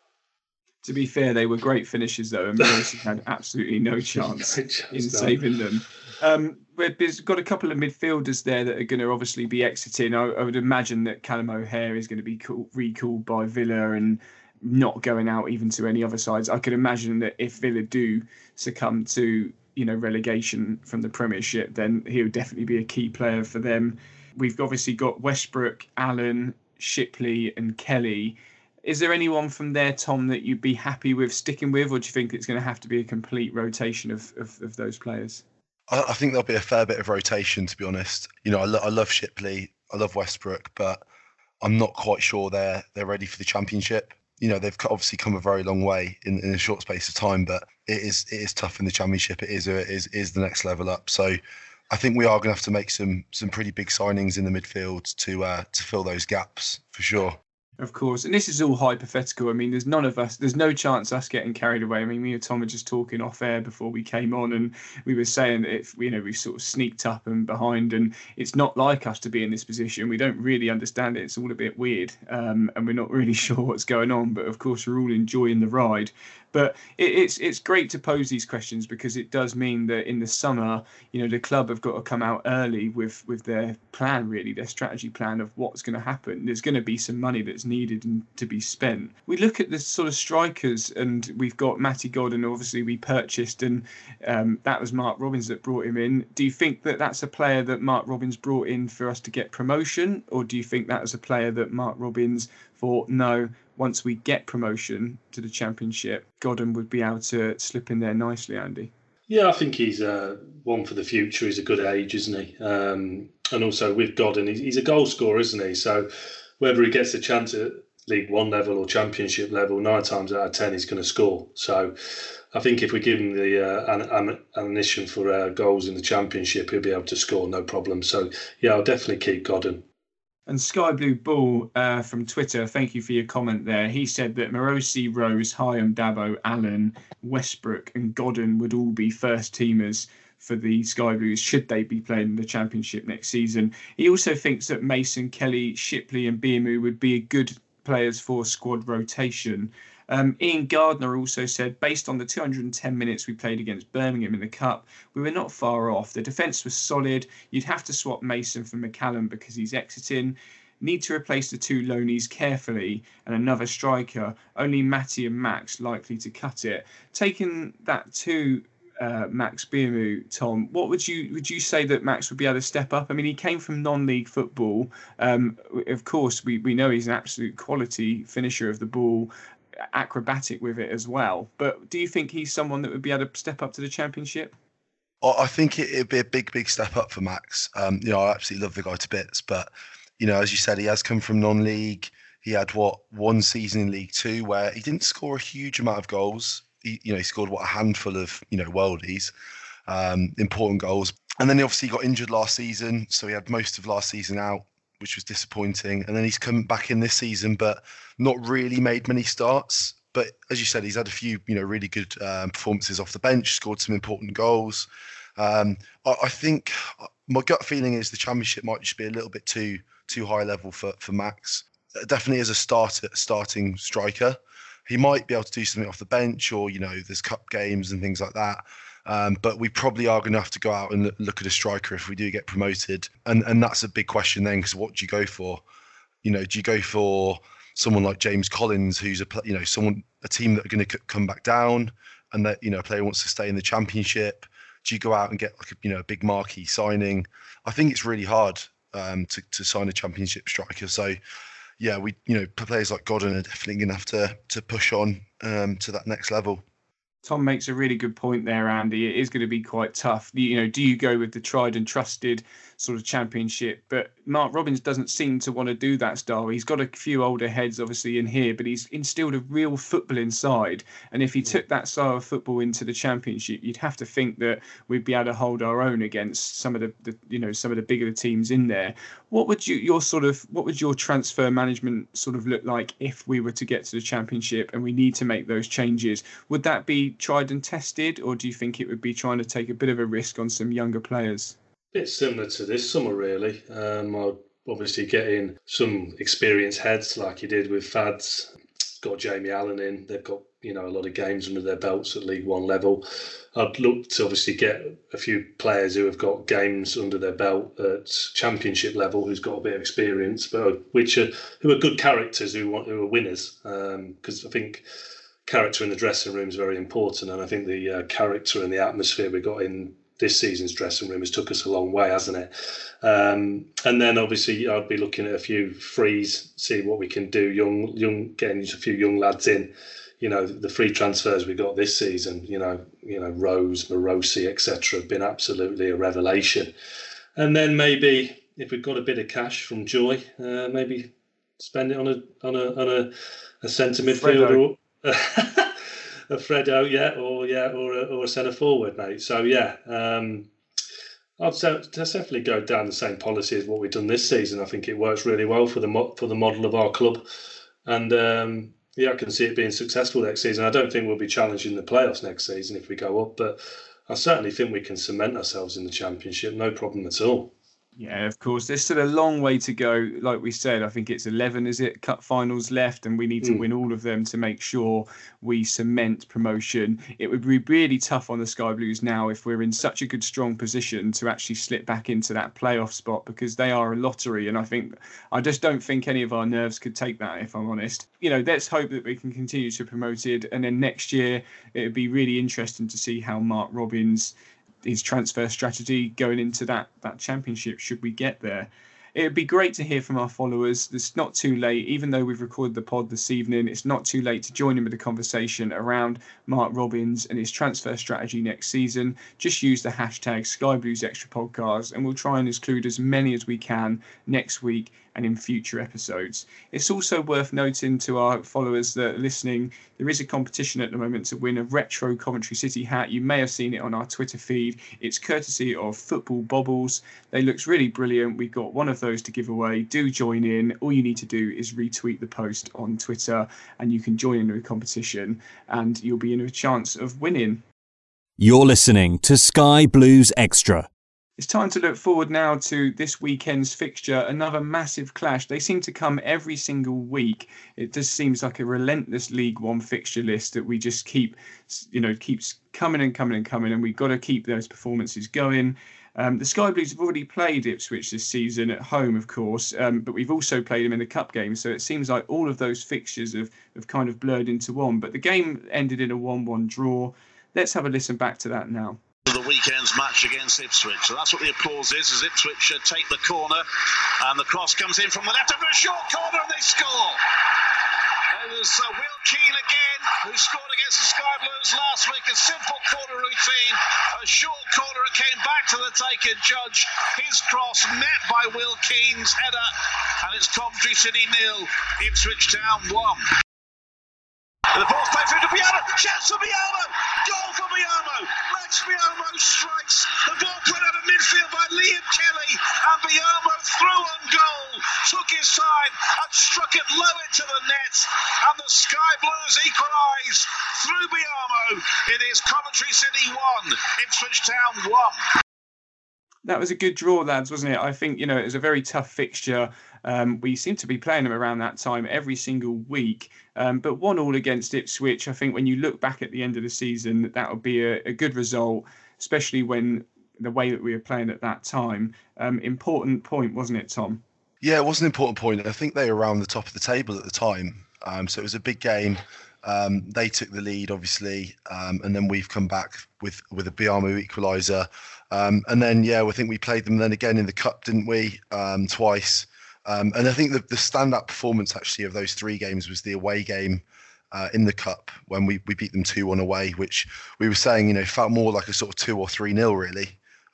to be fair, they were great finishes though, and Mercy had absolutely no chance, no chance in no. saving them. Um, there's got a couple of midfielders there that are going to obviously be exiting. I, I would imagine that Callum O'Hare is going to be call, recalled by Villa and not going out even to any other sides. I could imagine that if Villa do succumb to you know relegation from the Premiership, then he'll definitely be a key player for them. We've obviously got Westbrook, Allen, Shipley, and Kelly is there anyone from there, Tom, that you'd be happy with sticking with, or do you think it's going to have to be a complete rotation of, of, of those players? I, I, think there'll be a fair bit of rotation, to be honest. You know, I, lo- I love Shipley, I love Westbrook, but I'm not quite sure they're they're ready for the championship. You know, they've obviously come a very long way in, in a short space of time, but it is it is tough in the championship. It is it is is the next level up. So I think we are going to have to make some some pretty big signings in the midfield to uh, to fill those gaps for sure. Of course, and this is all hypothetical. I mean, there's none of us, there's no chance us getting carried away. I mean, me and Tom were just talking off air before we came on, and we were saying that if you know we sort of sneaked up and behind, and it's not like us to be in this position. We don't really understand it. It's all a bit weird, um, and we're not really sure what's going on. But of course, we're all enjoying the ride. But it, it's it's great to pose these questions because it does mean that in the summer, you know, the club have got to come out early with with their plan, really, their strategy plan of what's going to happen. There's going to be some money that's needed and to be spent. We look at the sort of strikers, and we've got Matty Godden, obviously we purchased, and um, that was Mark Robins that brought him in. Do you think that that's a player that Mark Robins brought in for us to get promotion, or do you think that was a player that Mark Robins thought, no, once we get promotion to the championship, Godden would be able to slip in there nicely, Andy. Yeah, I think he's uh, one for the future. He's a good age, isn't he? Um, and also with Godden, he's a goal scorer, isn't he? So whether he gets a chance at League One level or Championship level, nine times out of ten he's going to score. So I think if we give him the uh, ammunition for uh, goals in the Championship, he'll be able to score no problem. So yeah, I'll definitely keep Godden. And Sky Blue Bull uh, from Twitter, thank you for your comment there. He said that Marosi, Rose, Hyam, Dabo, Allen, Westbrook, and Godden would all be first teamers for the Sky Blues should they be playing in the Championship next season. He also thinks that Mason, Kelly, Shipley, and Biamou would be good players for squad rotation. Um, Ian Gardner also said, based on the 210 minutes we played against Birmingham in the Cup, we were not far off. The defence was solid. You'd have to swap Mason for McCallum because he's exiting. Need to replace the two loanies carefully and another striker. Only Matty and Max likely to cut it. Taking that to uh, Max Biamou, Tom, what would you would you say that Max would be able to step up? I mean, he came from non-league football. Um, of course, we, we know he's an absolute quality finisher of the ball, acrobatic with it as well. But do you think he's someone that would be able to step up to the championship? I think it'd be a big, big step up for Max. Um, you know, I absolutely love the guy to bits, but you know, as you said, he has come from non-league. He had what one season in League Two where he didn't score a huge amount of goals. He, you know, he scored what a handful of you know worldies, um, important goals, and then he obviously got injured last season, so he had most of last season out which was disappointing. And then he's come back in this season, but not really made many starts. But as you said, he's had a few, you know, really good um, performances off the bench, scored some important goals. Um, I, I, think uh, my gut feeling is the championship might just be a little bit too too high level for for Max. Uh, definitely as a starter, starting striker, he might be able to do something off the bench, or you know, there's cup games and things like that. Um, but we probably are going to have to go out and look at a striker if we do get promoted, and and that's a big question then because what do you go for? You know, do you go for someone like James Collins, who's a you know someone a team that are going to come back down, and that you know a player wants to stay in the championship? Do you go out and get like a you know a big marquee signing? I think it's really hard um, to to sign a championship striker. So yeah, we you know players like Godden are definitely going to have to to push on um, to that next level. Tom makes a really good point there, Andy. It is going to be quite tough. You know, do you go with the tried and trusted sort of championship? But Mark Robins doesn't seem to want to do that style. He's got a few older heads, obviously, in here, but he's instilled a real football inside. And if he took that style of football into the championship, you'd have to think that we'd be able to hold our own against some of the, the you know, some of the bigger teams in there. What would you your sort of what would your transfer management sort of look like if we were to get to the championship and we need to make those changes? Would that be tried and tested, or do you think it would be trying to take a bit of a risk on some younger players? Bit similar to this summer, really. Um, I'd obviously get in some experienced heads like you did with Fads. Got Jamie Allen in. They've got you know a lot of games under their belts at League One level. I'd look to obviously get a few players who have got games under their belt at Championship level, who's got a bit of experience, but which are who are good characters who want who are winners. Because um, I think character in the dressing room is very important, and I think the uh, character and the atmosphere we got in this season's dressing room has took us a long way, hasn't it? Um, and then obviously I'd be looking at a few frees, see what we can do. Young, young, getting a few young lads in. You know, the free transfers we got this season. You know, you know Rose, Marosi, etc. have been absolutely a revelation. And then maybe if we've got a bit of cash from Joy, uh, maybe spend it on a on a on a, a centre midfielder. a Fredo, yeah, or yeah, or a, or a centre forward, mate. So yeah, um, I'd definitely go down the same policy as what we've done this season. I think it works really well for the for the model of our club, and um, yeah, I can see it being successful next season. I don't think we'll be challenging the playoffs next season if we go up, but I certainly think we can cement ourselves in the championship, no problem at all. Yeah, of course. There's still a long way to go. Like we said, I think it's 11, is it? Cup finals left, and we need to mm. win all of them to make sure we cement promotion. It would be really tough on the Sky Blues now if we're in such a good, strong position to actually slip back into that playoff spot because they are a lottery. And I think, I just don't think any of our nerves could take that, if I'm honest. You know, let's hope that we can continue to promote it. And then next year, it would be really interesting to see how Mark Robins his transfer strategy going into that that championship should we get there. it would be great to hear from our followers. It's not too late, even though we've recorded the pod this evening, it's not too late to join in with the conversation around Mark Robins and his transfer strategy next season. Just use the hashtag Sky Blues Extra Podcast, and we'll try and include as many as we can next week and in future episodes. It's also worth noting to our followers that are listening, there is a competition at the moment to win a retro Coventry City hat. You may have seen it on our Twitter feed. It's courtesy of Football Bobbles. They looks really brilliant. We've got one of those to give away. Do join in. All you need to do is retweet the post on Twitter and you can join in the competition and you'll be in a chance of winning. You're listening to Sky Blues Extra. It's time to look forward now to this weekend's fixture. Another massive clash. They seem to come every single week. It just seems like a relentless League One fixture list that we just keep, you know, keeps coming and coming and coming, and we've got to keep those performances going. Um, the Sky Blues have already played Ipswich this season at home, of course, um, but we've also played them in the cup game. So it seems like all of those fixtures have, have kind of blurred into one. But the game ended in a 1 1 draw. Let's have a listen back to that now the weekend's match against Ipswich. So that's what the applause is, as Ipswich take the corner and the cross comes in from the left of a short corner and they score. There's uh, Will Keane again, who scored against the Sky Blues last week. A simple corner routine, a short corner. It came back to the taken Judge. His cross met by Will Keane's header, and it's Coventry City nil, Ipswich Town one. The ball's played through to Biamou. Chance for Biamou. Goal for Biamou. Max Biamou strikes. The ball put out of midfield by Liam Kelly. And Biamou through on goal. Took his time and struck it low into the net. And the Sky Blues equalise through Biamou. It is Coventry City 1, Ipswich Town 1 that was a good draw, lads, wasn't it? I think you know it was a very tough fixture. Um, we seem to be playing them around that time every single week. Um, but one all against Ipswich, I think when you look back at the end of the season, that would be a, a good result, especially when the way that we were playing at that time. Um, important point, wasn't it, Tom? Yeah, it was an important point. I think they were around the top of the table at the time. Um, so it was a big game. Um, they took the lead, obviously, um, and then we've come back with with a Biamou equaliser. Um, and then, yeah, I think we played them then again in the cup, didn't we? Um, twice. Um, and I think the, the standout performance actually of those three games was the away game uh, in the cup when we, we beat them 2 1 away, which we were saying, you know, felt more like a sort of 2 or 3 nil, really,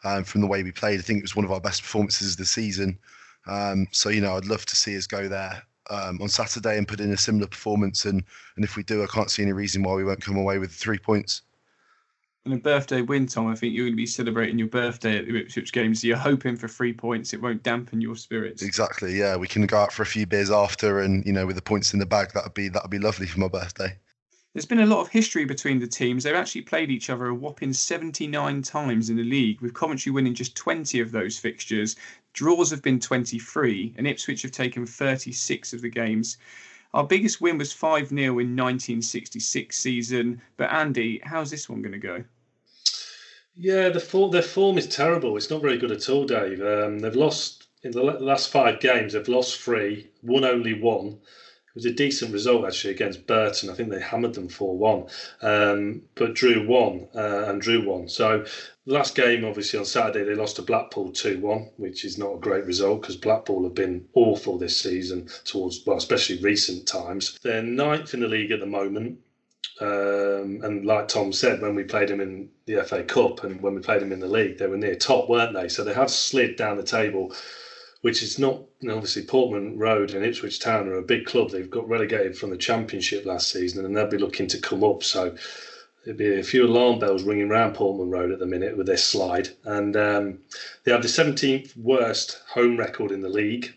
um, from the way we played. I think it was one of our best performances of the season. Um, so, you know, I'd love to see us go there um, on Saturday and put in a similar performance. And, and if we do, I can't see any reason why we won't come away with three points and a birthday win, Tom, I think you're going to be celebrating your birthday at the Ipswich game. So you're hoping for three points. It won't dampen your spirits. Exactly. Yeah, we can go out for a few beers after, and you know, with the points in the bag, that'd be that'd be lovely for my birthday. There's been a lot of history between the teams. They've actually played each other a whopping 79 times in the league, with Coventry winning just 20 of those fixtures. Draws have been 23, and Ipswich have taken 36 of the games. Our biggest win was 5 0 in 1966 season. But Andy, how's this one going to go? Yeah, the form, their form is terrible. It's not very good at all, Dave. Um, they've lost in the last five games. They've lost three, won only one. Was a decent result actually against Burton. I think they hammered them four one, um, but drew one uh, and drew one. So the last game, obviously on Saturday, they lost to Blackpool two one, which is not a great result because Blackpool have been awful this season towards well, especially recent times. They're ninth in the league at the moment. Um, and like Tom said, when we played them in the FA Cup and when we played them in the league, they were near top, weren't they? So they have slid down the table, which is not obviously Portman Road and Ipswich Town are a big club. They've got relegated from the Championship last season and they'll be looking to come up. So there'd be a few alarm bells ringing around Portman Road at the minute with this slide. And um, they have the 17th worst home record in the league,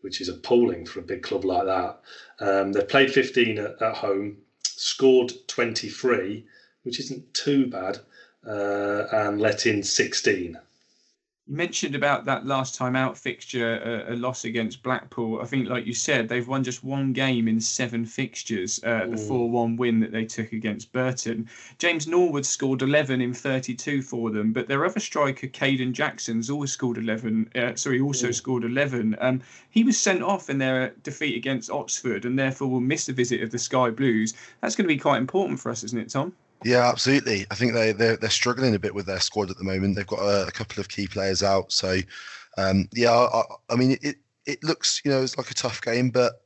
which is appalling for a big club like that. Um, they've played 15 at, at home scored 23, which isn't too bad, uh, and let in 16. You mentioned about that last time out fixture, a, a, loss against Blackpool. I think, like you said, they've won just one game in seven fixtures. Uh, the four-one win that they took against Burton. James Norwood scored 11 in 32 for them, but their other striker, Kayden Jackson's always scored 11. Uh, sorry, also scored 11. Um, he was sent off in their defeat against Oxford, and therefore will miss the visit of the Sky Blues. That's going to be quite important for us, isn't it, Tom? Yeah, absolutely. I think they they're, they're struggling a bit with their squad at the moment. They've got a, a couple of key players out, so Um, yeah, I, I mean, it it looks you know it's like a tough game, but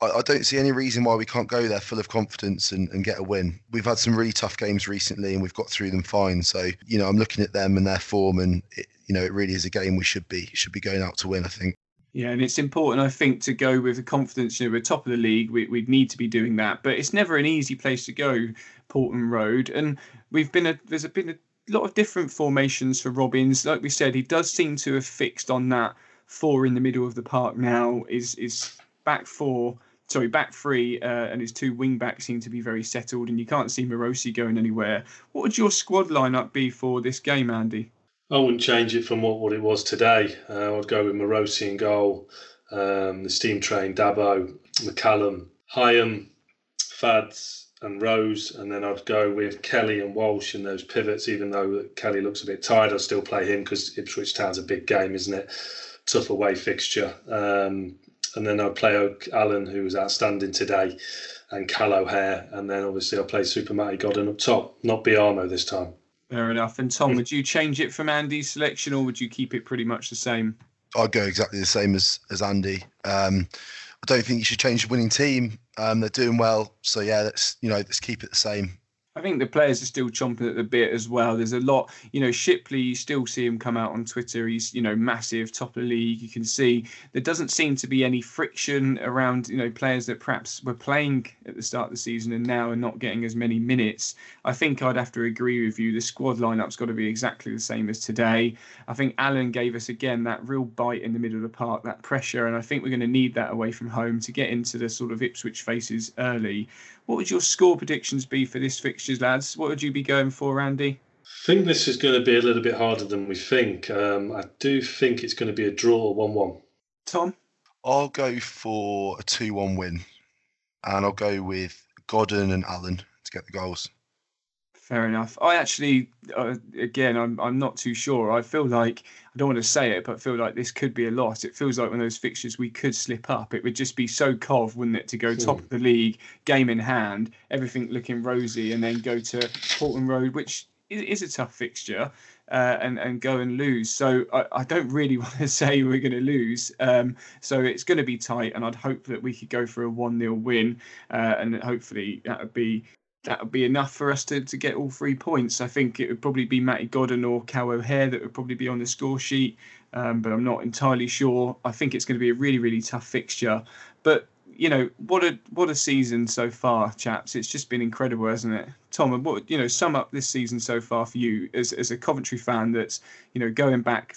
I, I, don't see any reason why we can't go there full of confidence and, and get a win. We've had some really tough games recently, and we've got through them fine. So you know, I'm looking at them and their form, and it, you know, it really is a game we should be should be going out to win. I think. Yeah, and it's important, I think, to go with the confidence. You know, we're top of the league. We, would need to be doing that, but it's never an easy place to go, Portman Road. And we've been a there's been a lot of different formations for Robins. Like we said, he does seem to have fixed on that four in the middle of the park now. Is is back four, sorry, back three, uh, and his two wing backs seem to be very settled, and you can't see Marosi going anywhere. What would your squad lineup be for this game, Andy? I wouldn't change it from what, what it was today. Uh, I'd go with Marosi in goal, um, the steam train, Dabo, McCallum, Hyam, Fads, and Rose, and then I'd go with Kelly and Walsh in those pivots. Even though Kelly looks a bit tired, I'd still play him because Ipswich Town's a big game, isn't it? Tough away fixture. Um, and then I'd play Oak Allen, who was outstanding today, and Cal O'Hare, and then obviously I'll play Super Matty Godden up top, not Biamou this time. Fair enough. And Tom, would you change it from Andy's selection, or would you keep it pretty much the same? I'd go exactly the same as as Andy. Um, I don't think you should change the winning team. Um, they're doing well, so yeah, let's you know let's keep it the same. I think the players are still chomping at the bit as well. There's a lot, you know, Shipley, you still see him come out on Twitter. He's, you know, massive, top of the league. You can see there doesn't seem to be any friction around, you know, players that perhaps were playing at the start of the season and now are not getting as many minutes. I think I'd have to agree with you. The squad lineup's got to be exactly the same as today. I think Allen gave us again that real bite in the middle of the park, that pressure, and I think we're going to need that away from home to get into the sort of Ipswich faces early. What would your score predictions be for this fixtures, lads? What would you be going for, Randy? I think this is going to be a little bit harder than we think. Um, I do think it's going to be a draw, one-one. Tom, I'll go for a two-one win, and I'll go with Godden and Allen to get the goals. Fair enough. I actually, uh, again, I'm I'm not too sure. I feel like I don't want to say it, but I feel like this could be a loss. It feels like one of those fixtures we could slip up. It would just be so cov, wouldn't it, to go top hmm. of the league, game in hand, everything looking rosy, and then go to Portman Road, which is, is a tough fixture, uh, and and go and lose. So I, I don't really want to say we're going to lose. Um, so it's going to be tight, and I'd hope that we could go for a one 0 win, uh, and hopefully that would be that would be enough for us to, to get all three points. I think it would probably be Matty Godden or Cal O'Hare that would probably be on the score sheet, um, but I'm not entirely sure. I think it's going to be a really, really tough fixture. But you know what a what a season so far, chaps. It's just been incredible, hasn't it? Tom, what you know, sum up this season so far for you as as a Coventry fan. That's you know going back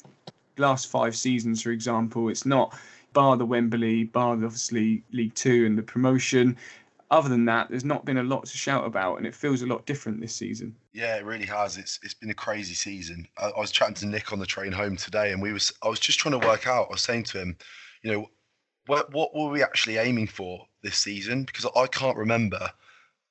last five seasons, for example. It's not bar the Wembley, bar obviously League Two and the promotion other than that, there's not been a lot to shout about, and it feels a lot different this season. Yeah, it really has. It's it's been a crazy season. I, I was chatting to Nick on the train home today, and we was I was just trying to work out. I was saying to him, you know, what what were we actually aiming for this season? Because I can't remember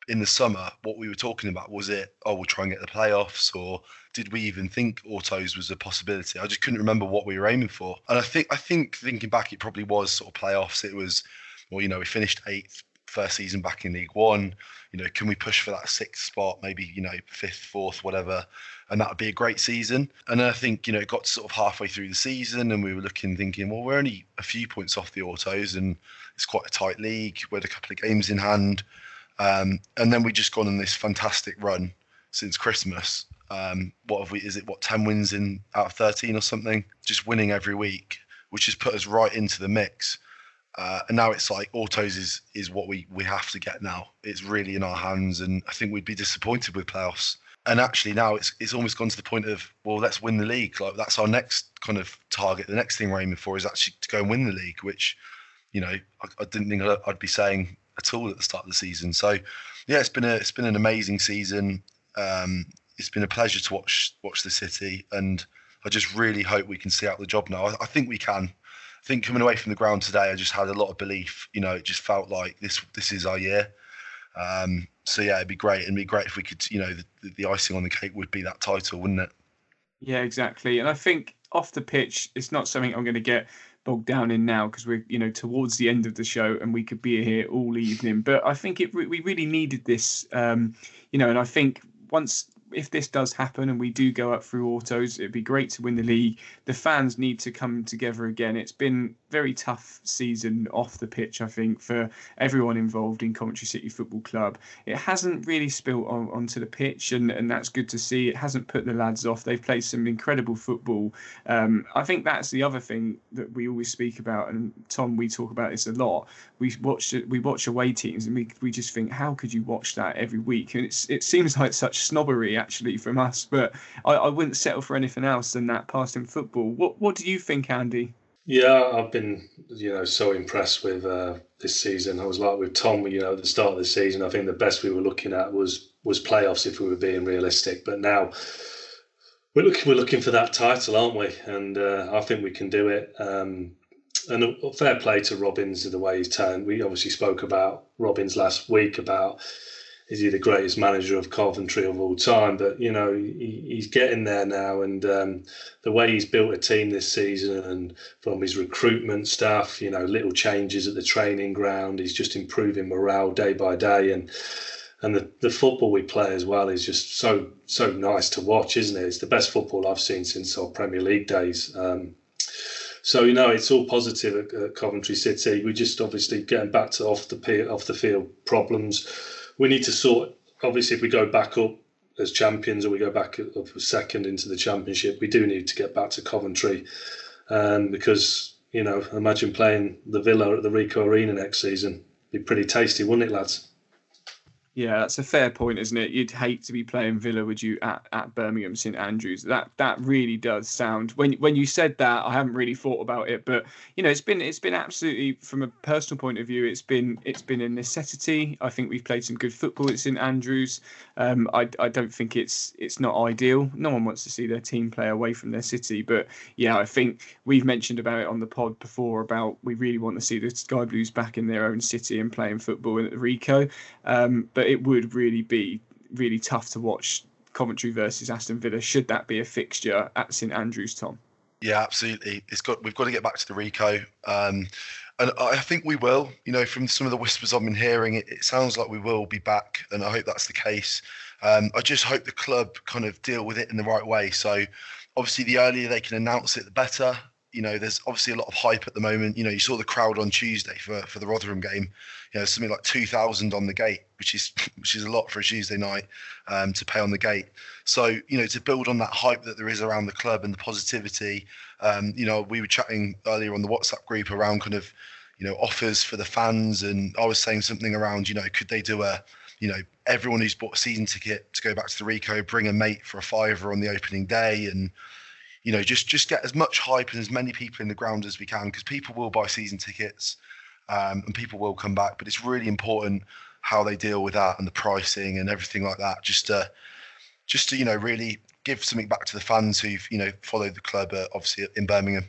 in the summer what we were talking about. Was it oh we'll try and get the playoffs, or did we even think autos was a possibility? I just couldn't remember what we were aiming for. And I think I think thinking back, it probably was sort of playoffs. It was well, you know, we finished eighth first season back in League One. You know, can we push for that sixth spot, maybe you know fifth, fourth, whatever, and that would be a great season. And I think you know it got sort of halfway through the season, and we were looking, thinking, well, we're only a few points off the autos, and it's quite a tight league. We had a couple of games in hand, um, and then we just gone on this fantastic run since Christmas. Um, what have we? Is it what ten wins in out of thirteen or something? Just winning every week, which has put us right into the mix. Uh, and now it's like autos is is what we we have to get now. It's really in our hands, and I think we'd be disappointed with playoffs. And actually now it's it's almost gone to the point of well, let's win the league. Like that's our next kind of target. The next thing we're aiming for is actually to go and win the league, which you know I, I didn't think I'd be saying at all at the start of the season. So yeah, it's been a it's been an amazing season. Um, it's been a pleasure to watch watch the city, and I just really hope we can see out the job now. I, I think we can. I think coming away from the ground today, I just had a lot of belief. You know, it just felt like this this is our year. Um, so yeah, it'd be great. It'd be great if we could, you know, the, the icing on the cake would be that title, wouldn't it? Yeah, exactly. And I think off the pitch, it's not something I'm going to get bogged down in now because we're you know towards the end of the show and we could be here all evening. But I think it we really needed this, um, you know, and I think once if this does happen and we do go up through autos, it'd be great to win the league. The fans need to come together again. It's been very tough season off the pitch, I think, for everyone involved in Coventry City Football Club. It hasn't really spilt on, onto the pitch, and, and that's good to see. It hasn't put the lads off. They've played some incredible football. Um, I think that's the other thing that we always speak about, and Tom, we talk about this a lot. We watch we watch away teams, and we we just think, how could you watch that every week? And it's it seems like such snobbery actually from us, but I, I wouldn't settle for anything else than that passing football. What what do you think, Andy? Yeah, I've been, you know, so impressed with uh, this season. I was like with Tom, you know, at the start of the season. I think the best we were looking at was was playoffs if we were being realistic. But now we're looking we're looking for that title, aren't we? And uh, I think we can do it. Um, and a, fair play to Robins the way he's turned. We obviously spoke about Robins last week about is he the greatest manager of Coventry of all time? But you know he, he's getting there now, and um, the way he's built a team this season, and from his recruitment stuff, you know, little changes at the training ground, he's just improving morale day by day, and and the, the football we play as well is just so so nice to watch, isn't it? It's the best football I've seen since our Premier League days. Um, so you know it's all positive at, at Coventry City. We're just obviously getting back to off the off the field problems we need to sort. Obviously, if we go back up as champions or we go back up second into the championship, we do need to get back to Coventry, um, because you know, imagine playing the Villa at the Ricoh Arena next season. Be pretty tasty, wouldn't it, lads? Yeah, that's a fair point, isn't it? You'd hate to be playing Villa, would you, at, at Birmingham St Andrews? That that really does sound. When when you said that, I haven't really thought about it, but you know, it's been it's been absolutely from a personal point of view, it's been it's been a necessity. I think we've played some good football at St Andrews. Um, I I don't think it's it's not ideal. No one wants to see their team play away from their city, but yeah, I think we've mentioned about it on the pod before about we really want to see the Sky Blues back in their own city and playing football at the Ricoh. Um, but it would really be really tough to watch Coventry versus Aston Villa should that be a fixture at St Andrews, Tom. Yeah, absolutely. It's got we've got to get back to the Ricoh, um, and I think we will. You know, from some of the whispers I've been hearing, it, it sounds like we will be back, and I hope that's the case. Um, I just hope the club kind of deal with it in the right way. So, obviously, the earlier they can announce it, the better you know, there's obviously a lot of hype at the moment. You know, you saw the crowd on Tuesday for, for the Rotherham game. You know, something like two thousand on the gate, which is which is a lot for a Tuesday night um, to pay on the gate. So you know, to build on that hype that there is around the club and the positivity. Um, you know, we were chatting earlier on the WhatsApp group around kind of, you know, offers for the fans, and I was saying something around, you know, could they do a you know, everyone who's bought a season ticket to go back to the Ricoh, bring a mate for a fiver on the opening day, and you know, just just get as much hype and as many people in the ground as we can because people will buy season tickets um, and people will come back. But it's really important how they deal with that and the pricing and everything like that. Just to just to you know really give something back to the fans who've you know followed the club uh, obviously in Birmingham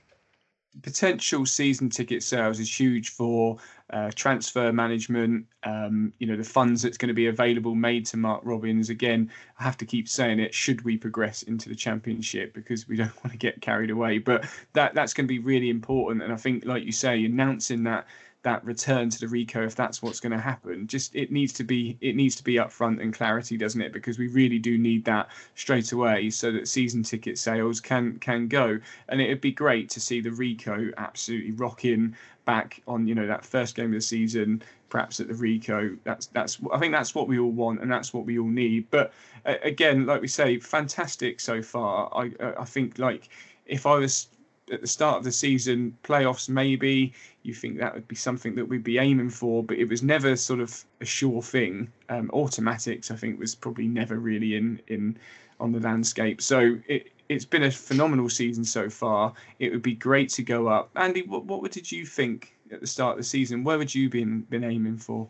potential season ticket sales is huge for uh, transfer management. Um, you know, the funds that's going to be available made to Mark Robins. Again, I have to keep saying it. Should we progress into the championship, because we don't want to get carried away, but that that's going to be really important. And I think, like you say, announcing that that return to the Ricoh if that's what's going to happen. Just it needs to be it needs to be upfront and clarity, doesn't it? Because we really do need that straight away so that season ticket sales can can go. And it'd be great to see the Ricoh absolutely rocking back on you know that first game of the season, perhaps at the Ricoh. That's that's I think that's what we all want and that's what we all need. But uh, again, like we say, fantastic so far. I uh, I think like if I was at the start of the season, playoffs maybe. You think that would be something that we'd be aiming for, but it was never sort of a sure thing. Um, automatics, I think, was probably never really in in on the landscape. So it it's been a phenomenal season so far. It would be great to go up. Andy, what what did you think at the start of the season? Where would you been been aiming for?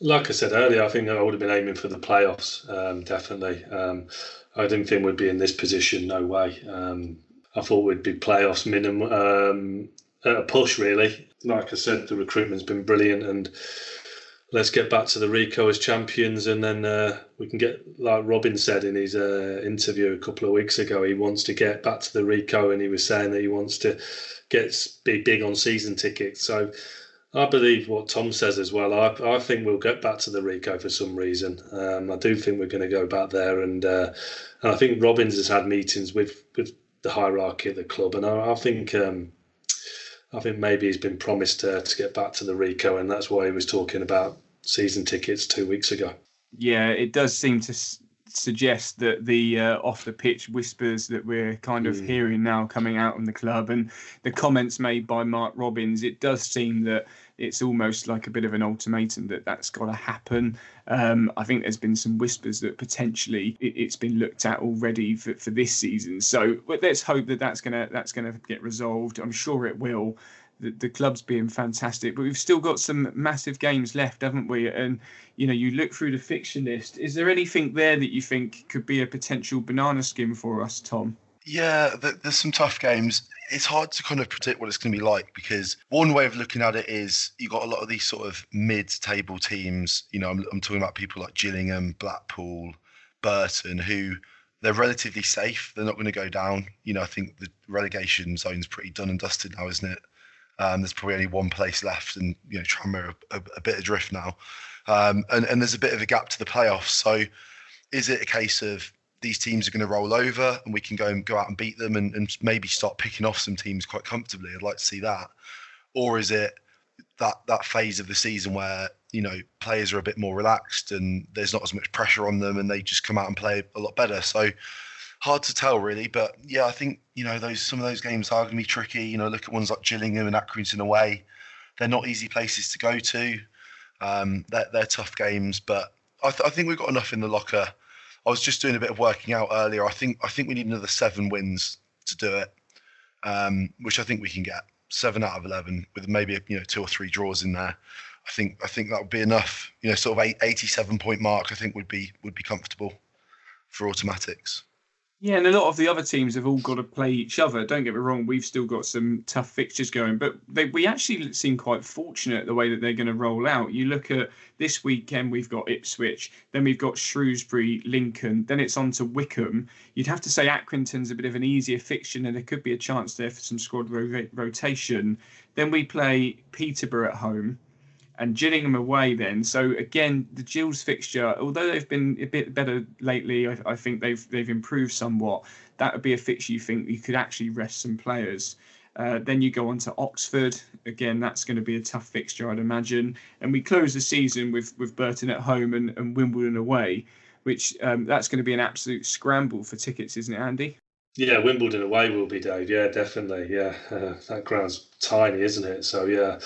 Like I said earlier, I think I would have been aiming for the playoffs. Um, definitely. Um, I didn't think we'd be in this position. No way. Um, I thought we'd be playoffs minimum um, a push really. Like I said, the recruitment's been brilliant, and let's get back to the Ricoh as champions, and then uh, we can get like Robin said in his uh, interview a couple of weeks ago. He wants to get back to the Ricoh, and he was saying that he wants to get be big on season tickets. So I believe what Tom says as well. I, I think we'll get back to the Ricoh for some reason. Um, I do think we're going to go back there, and uh, and I think Robins has had meetings with with the hierarchy of the club, and I, I think um, I think maybe he's been promised uh, to get back to the Ricoh, and that's why he was talking about season tickets two weeks ago. Yeah, it does seem to suggest that the uh, off the pitch whispers that we're kind of mm. hearing now coming out from the club and the comments made by Mark Robins, it does seem that it's almost like a bit of an ultimatum that that's got to happen. Um, I think there's been some whispers that potentially it, has been looked at already for, for this season. So let's hope that that's gonna that's gonna get resolved. I'm sure it will the, the club's being fantastic, but we've still got some massive games left, haven't we? And you know, you look through the fixture list. Is there anything there that you think could be a potential banana skin for us, Tom? Yeah, there's some tough games. It's hard to kind of predict what it's going to be like because one way of looking at it is you've got a lot of these sort of mid-table teams. You know, I'm, I'm talking about people like Gillingham, Blackpool, Burton, who they're relatively safe. They're not going to go down. You know, I think the relegation zone's pretty done and dusted now, isn't it? Um, there's probably only one place left, and you know Tranmere a, a bit adrift now, um, and and there's a bit of a gap to the playoffs. So, is it a case of these teams are going to roll over and we can go and go out and beat them and, and maybe start picking off some teams quite comfortably? I'd like to see that, or is it that that phase of the season where you know players are a bit more relaxed and there's not as much pressure on them and they just come out and play a lot better? So hard to tell really, but yeah, I think you know those some of those games are going to be tricky. You know, look at ones like Gillingham and Accrington away; they're not easy places to go to. Um, they're, they're tough games, but I, th- I think we've got enough in the locker. I was just doing a bit of working out earlier. I think I think we need another seven wins to do it, um, which I think we can get seven out of eleven with maybe you know two or three draws in there. I think I think that would be enough. You know, sort of eight, 87 point mark. I think would be would be comfortable for automatics. Yeah, and a lot of the other teams have all got to play each other. Don't get me wrong, we've still got some tough fixtures going, but they, we actually seem quite fortunate the way that they're going to roll out. You look at this weekend, we've got Ipswich, then we've got Shrewsbury, Lincoln, then it's on to Wycombe. You'd have to say Accrington's a bit of an easier fixture, and there could be a chance there for some squad ro- rotation. Then we play Peterborough at home and Gillingham away then. So again, the Jills fixture, although they've been a bit better lately, I, I, think they've they've improved somewhat. That would be a fixture you think you could actually rest some players. Uh, then you go on to Oxford. Again, that's going to be a tough fixture, I'd imagine. And we close the season with with Burton at home and, and Wimbledon away, which um, that's going to be an absolute scramble for tickets, isn't it, Andy? Yeah, Wimbledon away will be, Dave. Yeah, definitely. Yeah, uh, that ground's tiny, isn't it? So yeah,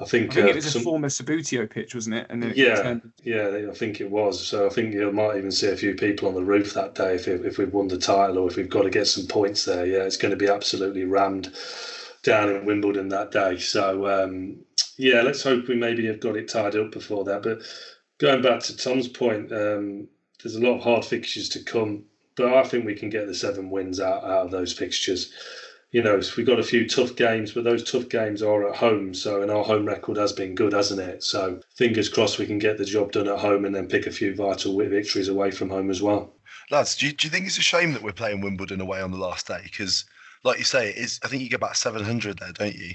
I think, I think uh, it was some, a former Subbuteo pitch, wasn't it? And it yeah, turned... yeah, I think it was. So I think you might even see a few people on the roof that day if if we've won the title or if we've got to get some points there. Yeah, it's going to be absolutely rammed down in Wimbledon that day. So um, yeah, let's hope we maybe have got it tied up before that. But going back to Tom's point, um, there's a lot of hard fixtures to come, but I think we can get the seven wins out, out of those fixtures you know, we've got a few tough games, but those tough games are at home. So, and our home record has been good, hasn't it? So, fingers crossed we can get the job done at home and then pick a few vital victories away from home as well. Lads, do you, do you think it's a shame that we're playing Wimbledon away on the last day? Because, like you say, it is, I think you get about 700 there, don't you?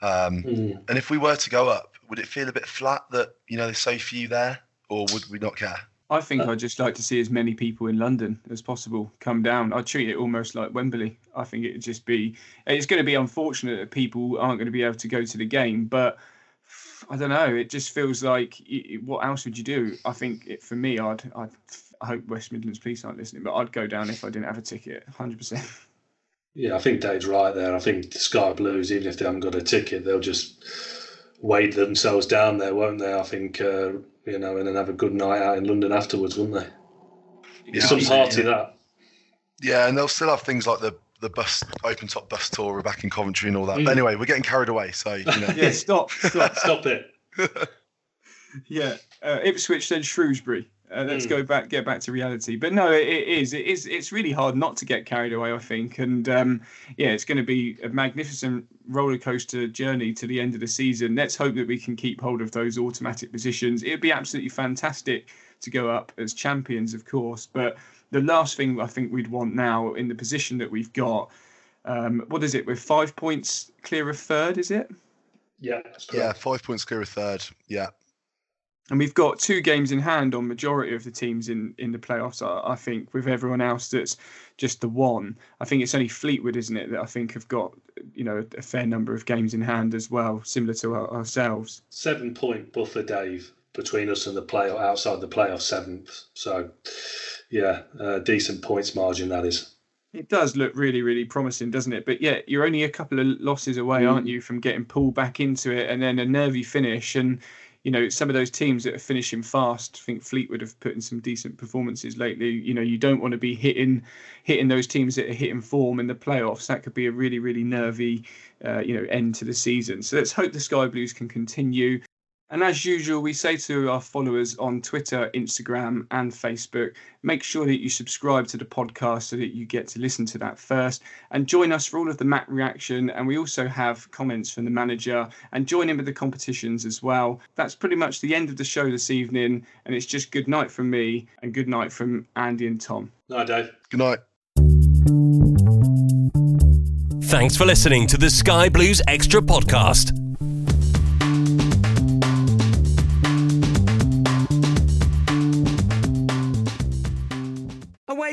Um, mm. And if we were to go up, would it feel a bit flat that, you know, there's so few there? Or would we not care? I think uh, I'd just like to see as many people in London as possible come down. I'd treat it almost like Wembley. I think it'd just be. It's going to be unfortunate that people aren't going to be able to go to the game, but I don't know. It just feels like what else would you do? I think it, for me, I'd, I'd. I hope West Midlands Police aren't listening, but I'd go down if I didn't have a ticket, hundred percent. Yeah, I think Dave's right there. I think the Sky Blues, even if they haven't got a ticket, they'll just wade themselves down there, won't they? I think. Uh, you know, and then have a good night out in London afterwards, wouldn't they? Yeah, some party yeah. that. Yeah, and they'll still have things like the the bus open top bus tour we're back in Coventry and all that. Mm. But anyway, we're getting carried away, so you know. yeah, stop, stop, stop it. yeah, uh, Ipswich then Shrewsbury. Uh, let's mm. go back, get back to reality. But no, it, it is. It is. It's really hard not to get carried away. I think, and um, yeah, it's going to be a magnificent roller coaster journey to the end of the season. Let's hope that we can keep hold of those automatic positions. It'd be absolutely fantastic to go up as champions, of course. But the last thing I think we'd want now in the position that we've got, um, what is it? We're five points clear of third, is it? Yeah, Yeah, five points clear of third. Yeah. And we've got two games in hand on majority of the teams in, in the playoffs. I, I think with everyone else that's just the one. I think it's only Fleetwood, isn't it, that I think have got you know a fair number of games in hand as well, similar to our, ourselves. Seven point buffer, Dave, between us and the play outside the playoff seventh. So, yeah, uh, decent points margin that is. It does look really, really promising, doesn't it? But yeah, you're only a couple of losses away, aren't you, from getting pulled back into it, and then a nervy finish and you know, some of those teams that are finishing fast, I think Fleetwood have put in some decent performances lately. You know, you don't want to be hitting hitting those teams that are hitting form in the playoffs. That could be a really, really nervy, uh, you know, end to the season. So let's hope the Sky Blues can continue. And as usual, we say to our followers on Twitter, Instagram, and Facebook, make sure that you subscribe to the podcast so that you get to listen to that first. And join us for all of the match reaction. And we also have comments from the manager and join in with the competitions as well. That's pretty much the end of the show this evening. And it's just good night from me and good night from Andy and Tom. Night, Dave. Good night. Thanks for listening to the Sky Blues Extra podcast.